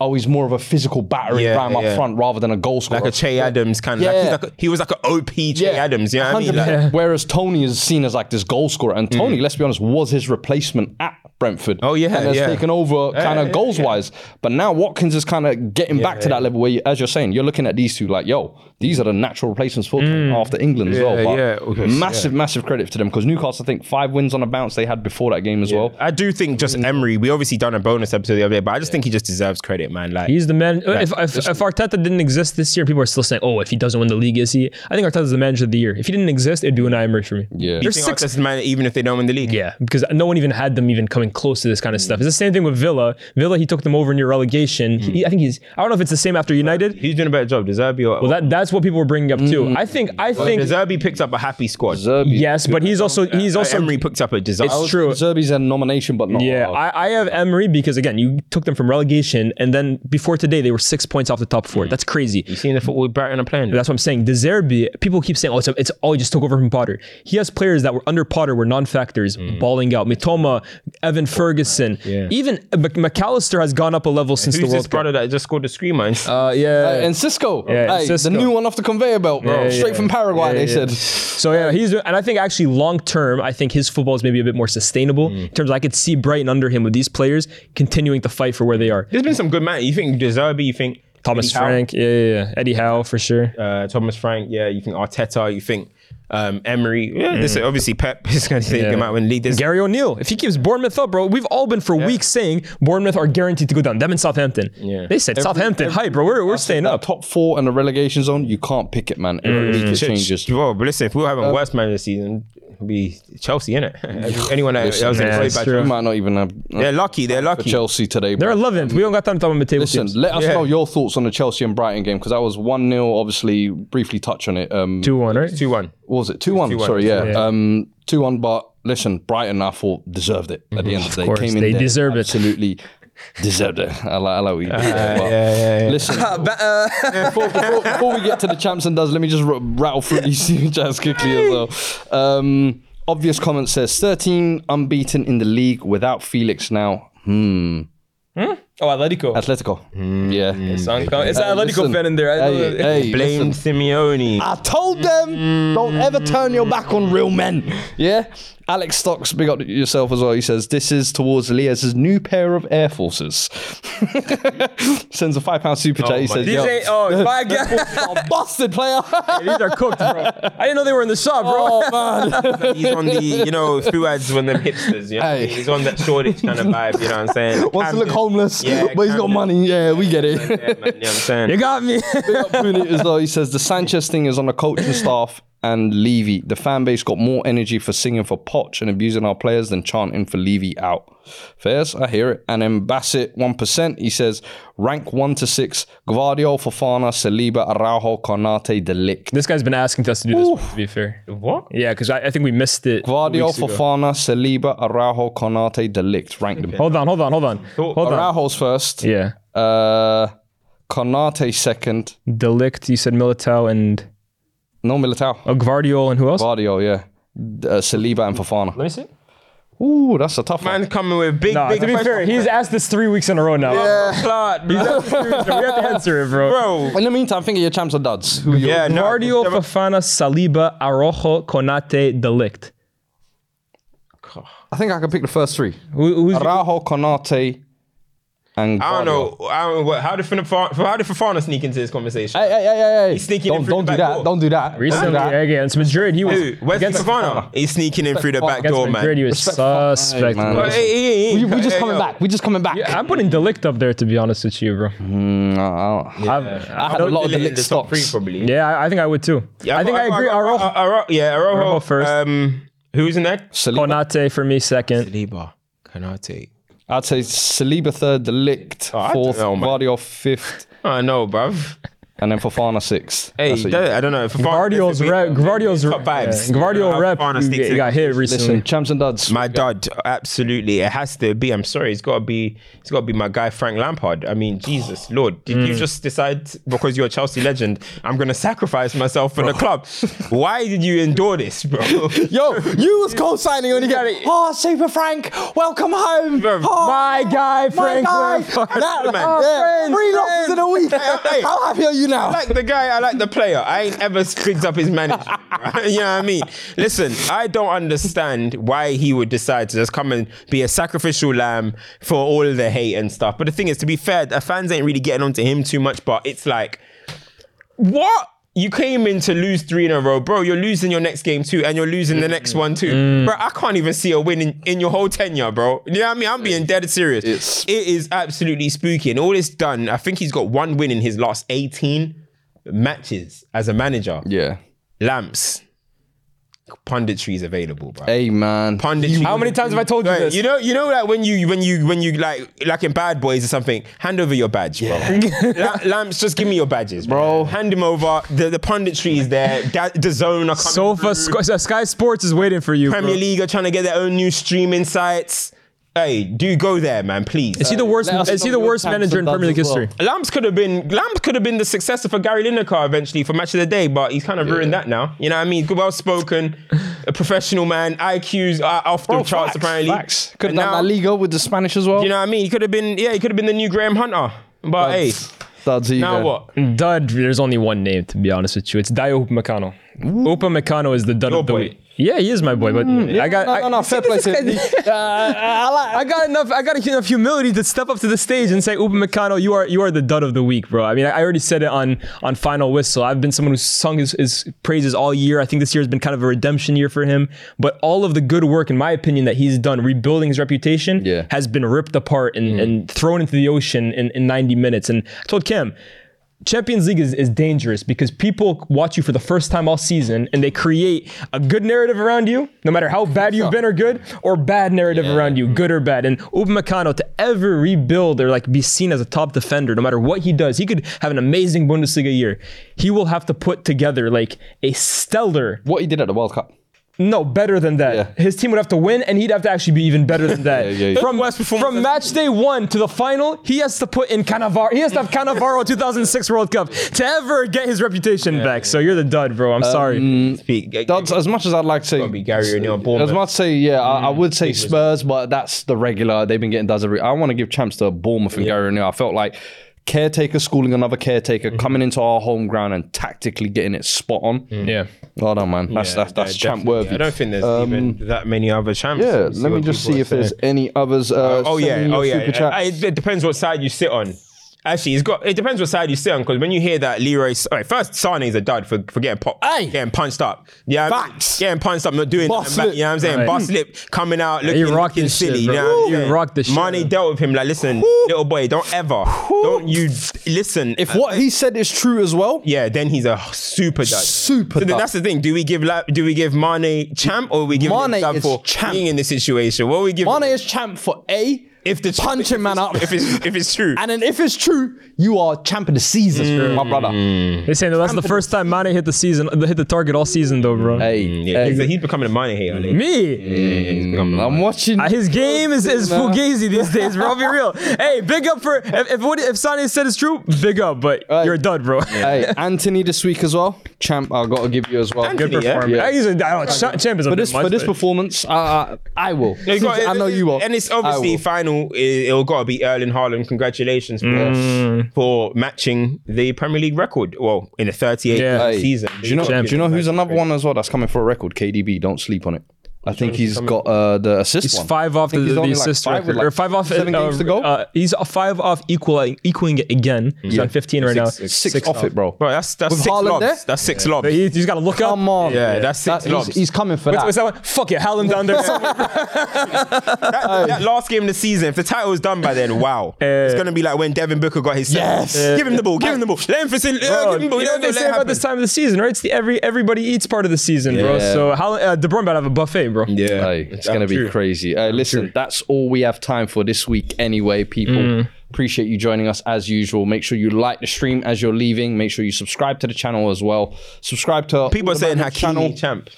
oh, he's more of a physical battering Yeah, ram yeah. up front rather than a goal scorer. like a Che Adams kind of. Yeah. Like, like a, he was like an OP Che Adams. You know what I mean? 100%. Whereas Tony is seen as like this goal scorer, and mm. Tony, let's be honest, was his replacement at Brentford. Oh, yeah, and has yeah. taken over kind of yeah, goals wise. But now Watkins is kind of getting back to that level where, you, as you're saying, you're looking at these two like, yo, these are the natural replacements for Tony mm. after England as well. Yeah, But yeah, okay, massive, massive credit to them because Newcastle, I think, five wins on a bounce they had before that game as well. I do think just mm. Emery. We obviously done a bonus episode the other day, but I just think he just deserves credit, man. Like He's the man. if, if, if Arteta didn't exist this year, people are still saying, "Oh, if he doesn't win the league, is he?" I think Arteta's the manager of the year. If he didn't exist, it'd be an Emery for me. Yeah. you There's six. Arteta's the man even if they don't win the league. Yeah, because no one even had them even coming close to this kind of hmm. stuff. It's the same thing with Villa. Villa, he took them over near relegation. Hmm. He, I think he's. I don't know if it's the same after United. He's doing a better job, Does De Zerbi or? Well, that that's what people were bringing up too. Hmm. I think. I think. De Zerbi picked up a happy squad. Zerbi, Yes, but he's also uh, he's also Emery picked up a disaster. It's true. Zerbi's a nomination, but not. Yeah, uh, I, I have Emery because again, you took them from relegation, and then before today, they were six points off the top four. That's crazy. You seen the football Brighton are playing? That's what I'm saying. De Zerbi, people keep saying, oh, it's, it's oh, he just took over from Potter. He has players that were under Potter were non-factors, balling out. Mitoma, Evan Ferguson, Yeah. even Mc- Mac Allister has gone up a level since Who's the this World Cup. brother that just scored the screamer? Uh, yeah. and Cisco, Yeah, hey, Cisco. the new one off the conveyor belt, bro, Yeah, straight yeah. from Paraguay. Yeah, they yeah. said. So yeah, he's and I think actually long term, I think his football is maybe a bit more sustainable Mm. in terms. Of, I could see Brighton under him with these players continuing to fight for where they are. There's been some good man. You think De Zerbi? You think Thomas Eddie Howe? Frank, yeah, yeah, yeah, Eddie Howe for sure. Uh, Thomas Frank, yeah. You think Arteta? You think um, Emery? Yeah, hmm. this obviously Pep is going to take him out and lead this. Gary O'Neill, if he keeps Bournemouth up, bro, we've all been for weeks saying Bournemouth are guaranteed to go down. Them and Southampton. Yeah. They said Southampton, hype, bro. We're, we're staying up. top four in the relegation zone, you can't pick it, man. Every mm. week it changes. Bro, but listen, if we're having uh, worst man of the season, It'll be Chelsea, innit? Anyone that Listen, else yeah, employed by true. We Chelsea. might not even have They're lucky. They're lucky. Chelsea today. Bro. They're bro. 11th. We don't got time to talk about the table Listen, teams. let us Yeah. know your thoughts on the Chelsea and Brighton game because that was 1 0. Obviously, briefly touch on it. Um, 2 1, right? Two one. what was it? 2 1. 2-1, Sorry, yeah. yeah. Um, 2 1. But listen, Brighton, I thought, deserved it at the end of the day. course, Came in they there, deserve it. Absolutely deserved it. I like, I like what you did. there, but yeah, yeah. Listen, before, before, before we get to the champs and does, let me just r- rattle through these chats quickly as well. Um, obvious comment says 13 unbeaten in the league without Felix now. Hmm. Oh, Atletico. Atletico. Yeah. It's, an it's an Atletico listen. fan in there. I Hey, hey, Blame listen. Simeone. I told them, don't ever turn your back on real men. Yeah. Alex Stocks, big up yourself as well. He says, This is towards Elias's new pair of Air Forces. Sends a £5 super chat. he says, These Yo, ain't, oh, my God. oh, busted player. These are cooked, bro. I didn't know they were in the shop, bro. oh, man. He's on the, you know, Fuad's one of them hipsters. You know? Hey. He's on that Shoreditch kind of vibe. You know what I'm saying? Wants to look homeless, Yeah, but he's got money. Yeah, we get it. Yeah, man, you know what I'm saying? You got me. Big up Pooney as well. He says the Sanchez thing is on the coaching staff and Levy. The fan base got more energy for singing for Poch and abusing our players than chanting for Levy out. Fairs, I hear it. And then Bassett, 1%, he says rank 1 to 6, Gvardiol, Fofana, Saliba, Araujo, Konate, De Ligt. This guy's been asking us to do this, one, to be fair. What? Yeah, because I, I think we missed it. Gvardiol, weeks ago. Fofana, Saliba, Araujo, Konate, De Ligt. Rank them. Hold on, hold on, hold on. Hold on. Araujo's first. Yeah. Uh, Konate second. De Ligt, you said Militao and No Militao. oh, Gvardiol and who else? Gvardiol, yeah. Uh, Saliba and Fofana. Let me see. Ooh, that's a tough one. Man coming with big, No, big to be fair, questions. he's asked this three weeks in a row now. Yeah. Claude, bro. we have to answer it, bro. bro. In the meantime, think of your champs or duds. Who you? Yeah, no. Gvardiol, Fofana, Saliba, Araujo, Konate, De Ligt. I think I can pick the first three. Who, who's Araujo, Konate, and I don't Gvardiol. know. I don't know what, how did Fofana, how did Fofana sneak into this conversation? Hey, hey, hey, hey, hey. He's sneaking don't, through don't the do back that. door. Don't do that. recently Don't do that. against Madrid? He was Who? Where's against, Fofana? He's sneaking in through the back door, Madrid. He man. was Hey, suspect. man. bro. Hey, hey, hey, We, we just hey, coming yo. back. We just coming back. I'm putting De Ligt up there to be honest with you, bro. Mm, I, I, I've- I had a lot of De Ligt the in three, stocks. probably. yeah, I, I think I would too. Yeah, I think I, agree. Araujo, Aro- Aro- yeah, Araujo, Araujo first. Um, who's next? Saliba. Konate for me second. Saliba. Konate. I'd say Saliba third, De Ligt Oh, fourth, man. Gvardiol fifth, I know, bruv. And then Fofana sixth. Hey, That's what you- that, I don't know. Fofana- Gvardiol's we- rep. Gvardiol's top vibes. Yeah, Gvardiol How rep. Fofana sticks He in- got hit recently. Listen, champs and duds. My dud, absolutely. It has to be. I'm sorry. It's got to be. It's got to be my guy Frank Lampard. I mean, Jesus Lord, did Mm. you just decide because you're a Chelsea legend, I'm gonna sacrifice myself for the club? Why did you endure this, bro? Yo, you was co-signing when you got it. Oh, Super Frank, welcome home. Bro, Oh, My guy, my Frank. guy. Lampard. That, ah, Man. yeah, friend, three losses in a week. Hey. How happy are you now? I like the guy, I like the player. I ain't ever picked up his manager. right? You know what I mean? Listen, I don't understand why he would decide to just come and be a sacrificial lamb for all of the hate and stuff. But the thing is, to be fair, the fans ain't really getting onto him too much. But it's like, what? You came in to lose three in a row, bro. You're losing your next game too, and you're losing the next one too, mm. bro. I can't even see a win in, in your whole tenure, bro. You know what I mean? I'm being dead serious. It's- it is absolutely spooky, and all it's done. I think he's got one win in his last 18 matches as a manager. Yeah. Lamps, punditry is available, bro. Hey, man. Punditry. How many times have I told you this? You know, you know that when you when you when you like like in Bad Boys or something, hand over your badge, bro. La- Lamps, just give me your badges, bro. Bro. Hand him over. The the punditry is there. Da- the zone are coming. Sofa. Sky, Sports is waiting for you. bro. Premier League are trying to get their own new streaming sites. Hey, do go there, man, please. Is he the uh, worst? Let us Is he know the your worst champs manager in duds Premier League as well. history? Lamps could have been Lamps could have been the successor for Gary Lineker eventually for Match of the Day, but he's kind of ruined that now. You know what I mean? Good, well spoken, a professional man, IQs are uh, off the Bro, charts facts, apparently. Facts. Could have And done now- La Liga with the Spanish as well. You know what I mean? He could have been, yeah, he could have been the new Graham Hunter. But hey, Duds, you now go. what? Mm. Dud. There's only one name to be honest with you. It's Dayot Upamecano. Upamecano is the dud Your of the boy. week. Yeah, he is my boy, but I got. No, I, no, no, fair play to. Uh, I I got enough. I got enough humility to step up to the stage and say, Upamecano, you are you are the dud of the week, bro. I mean, I I already said it on on Final Whistle. I've been someone who's sung his, his praises all year. I think this year has been kind of a redemption year for him. But all of the good work, in my opinion, that he's done rebuilding his reputation Yeah. has been ripped apart and, and thrown into the ocean in, in 90 minutes. And I told Kim, Champions League is, is dangerous because people watch you for the first time all season and they create a good narrative around you, no matter how bad you've been or good, or bad narrative around you, good or bad. And Upamecano to ever rebuild or like be seen as a top defender, no matter what he does, he could have an amazing Bundesliga year. He will have to put together like a stellar What he did at the World Cup. No, better than that. Yeah. His team would have to win, and he'd have to actually be even better than that. Yeah, yeah, yeah. From, Worst performance from match day one to the final, he has to put in Cannavaro. He has to have Cannavaro 2006 World Cup to ever get his reputation back. So you're the dud, bro. I'm sorry. Um, that's as much as I'd like to say. Gotta be Gary O'Neill, Bournemouth. As much as say, yeah, I, I mm. would say Spurs, but that's the regular. They've been getting does every. I want to give champs to Bournemouth and Gary O'Neill. I felt like caretaker schooling another caretaker, coming into our home ground and tactically getting it spot on. Yeah. Well done, man. That's Yeah, that's that's yeah, champ definitely. worthy. I don't think there's even that many other champs. Yeah, let me just see are if there's saying. any others. Uh, Oh yeah, oh yeah. Uh, It, it depends what side you sit on. Actually, it's got. It depends what side you sit on because when you hear that Leroy, all right, first Sane is a dud for, for getting pop, Aye. getting punched up. Yeah, Facts. getting punched up, not doing Boss nothing back, lip. You know what I'm saying? Right. Boss lip coming out, looking, he rocked looking this shit, silly. you bro. know what I'm saying? rocked this shit, Mane bro. dealt with him like, listen, little boy, don't ever, don't you listen. if what he said is true as well, yeah, then he's a super dud. Super So dud. that's the thing. Do we give La- do we give Mane champ or we give him Mane dub is for champ. being in this situation? What we give? Mane is champ for A. if the punching man up. if it's if it's true. And then if it's true, you are champ of the season, my brother. They saying that that's the first time Mane hit the season, hit the target all season, though, bro. Hey, Yeah, hey, he's, he's becoming a money hater. lately. Me. He's becoming a I'm watching. Uh, His game is, is fugazi these days, bro. I'll be real. Hey, big up for if if, what, if Sane said it's true, big up, but Right. you're a dud, bro. hey, Antony this week as well. Champ, I got to give you as well. Antony, Good yeah? performance. Yeah. He's a, I don't, champ is a For bit this much, for this but- performance, uh, I will. You got- I know you will. And it's obviously will. Final. It, it'll got to be Erling Haaland. Congratulations for, mm. for matching the Premier League record. Well, in a 38th Yeah. Hey, season. Do you know? Do you know who's another one as well that's coming for a record? KDB. Don't sleep on it. I think he's got uh, the assist He's one. five off the, he's the only like assist five with record, like or five off. seven uh, games to go. Uh, he's five off equaling equaling it again. He's on 15 right now. six, off it, bro. Bro, that's that's With six Haaland lobs. there? That's six lobs. But he, he's got to look up. Come on. Yeah, that's six That- lobs. he's, he's coming for What's, that. what's that one? Fuck it, Haaland down there. that, that last game of the season, if the title was done by then, wow. it's going to be like when Devin Booker got his Yes. Give him the ball, give him the ball. Let him facilitate. Bro, give him the ball. you know what they it say about this time of the season, right? It's the every everybody eats part of the season, bro. So how uh, De Bruyne about to have a buffet, bro. Yeah. Hey, it's gonna be true. crazy. Uh, listen, that's all we have time for this week. Anyway, people. Mm. Appreciate you joining us as usual. Make sure you like the stream as you're leaving. Make sure you subscribe to the channel as well. Subscribe to People are saying Bandit Hakimi champ.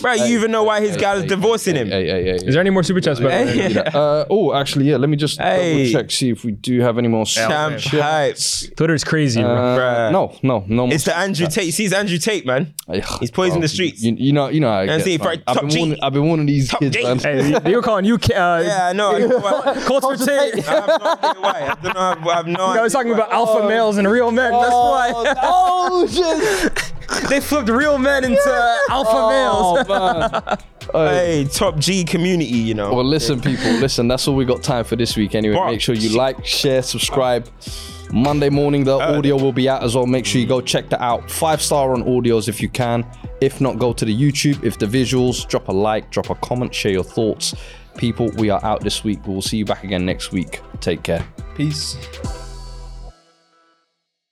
Bro, you even know why his gal's hey, divorcing hey, him. Hey, hey, hey, Is there any more super chats? by the way? Uh, oh, actually, yeah. Let me just Hey. double check see if we do have any more. Champ super hype. chats. Twitter's crazy, bro. Uh, Bruh. no, no, no. more It's the Andrew Tate. See, it's Andrew Tate, man. He's poisoning the streets. You, you know, you know. How it And gets, see, man. for I've, top been G. warning, I've been warning these Top kids, G. man. Hey, they, they were calling you. Uh, yeah, I know. I don't know why. Culture Tate. I have no idea why. I don't know. I have no I was talking about alpha males and real men. That's why oh, shit. they flipped real men into oh, alpha males. Oh. Hey, top G community, you know. Well, listen, people, listen. That's all we got time for this week. Anyway, make sure you like, share, subscribe. Monday morning, the audio will be out as well. Make sure you go check that out. Five star on audios if you can. If not, go to the YouTube. If the visuals, drop a like, drop a comment, share your thoughts. People, we are out this week. We'll see you back again next week. Take care. Peace.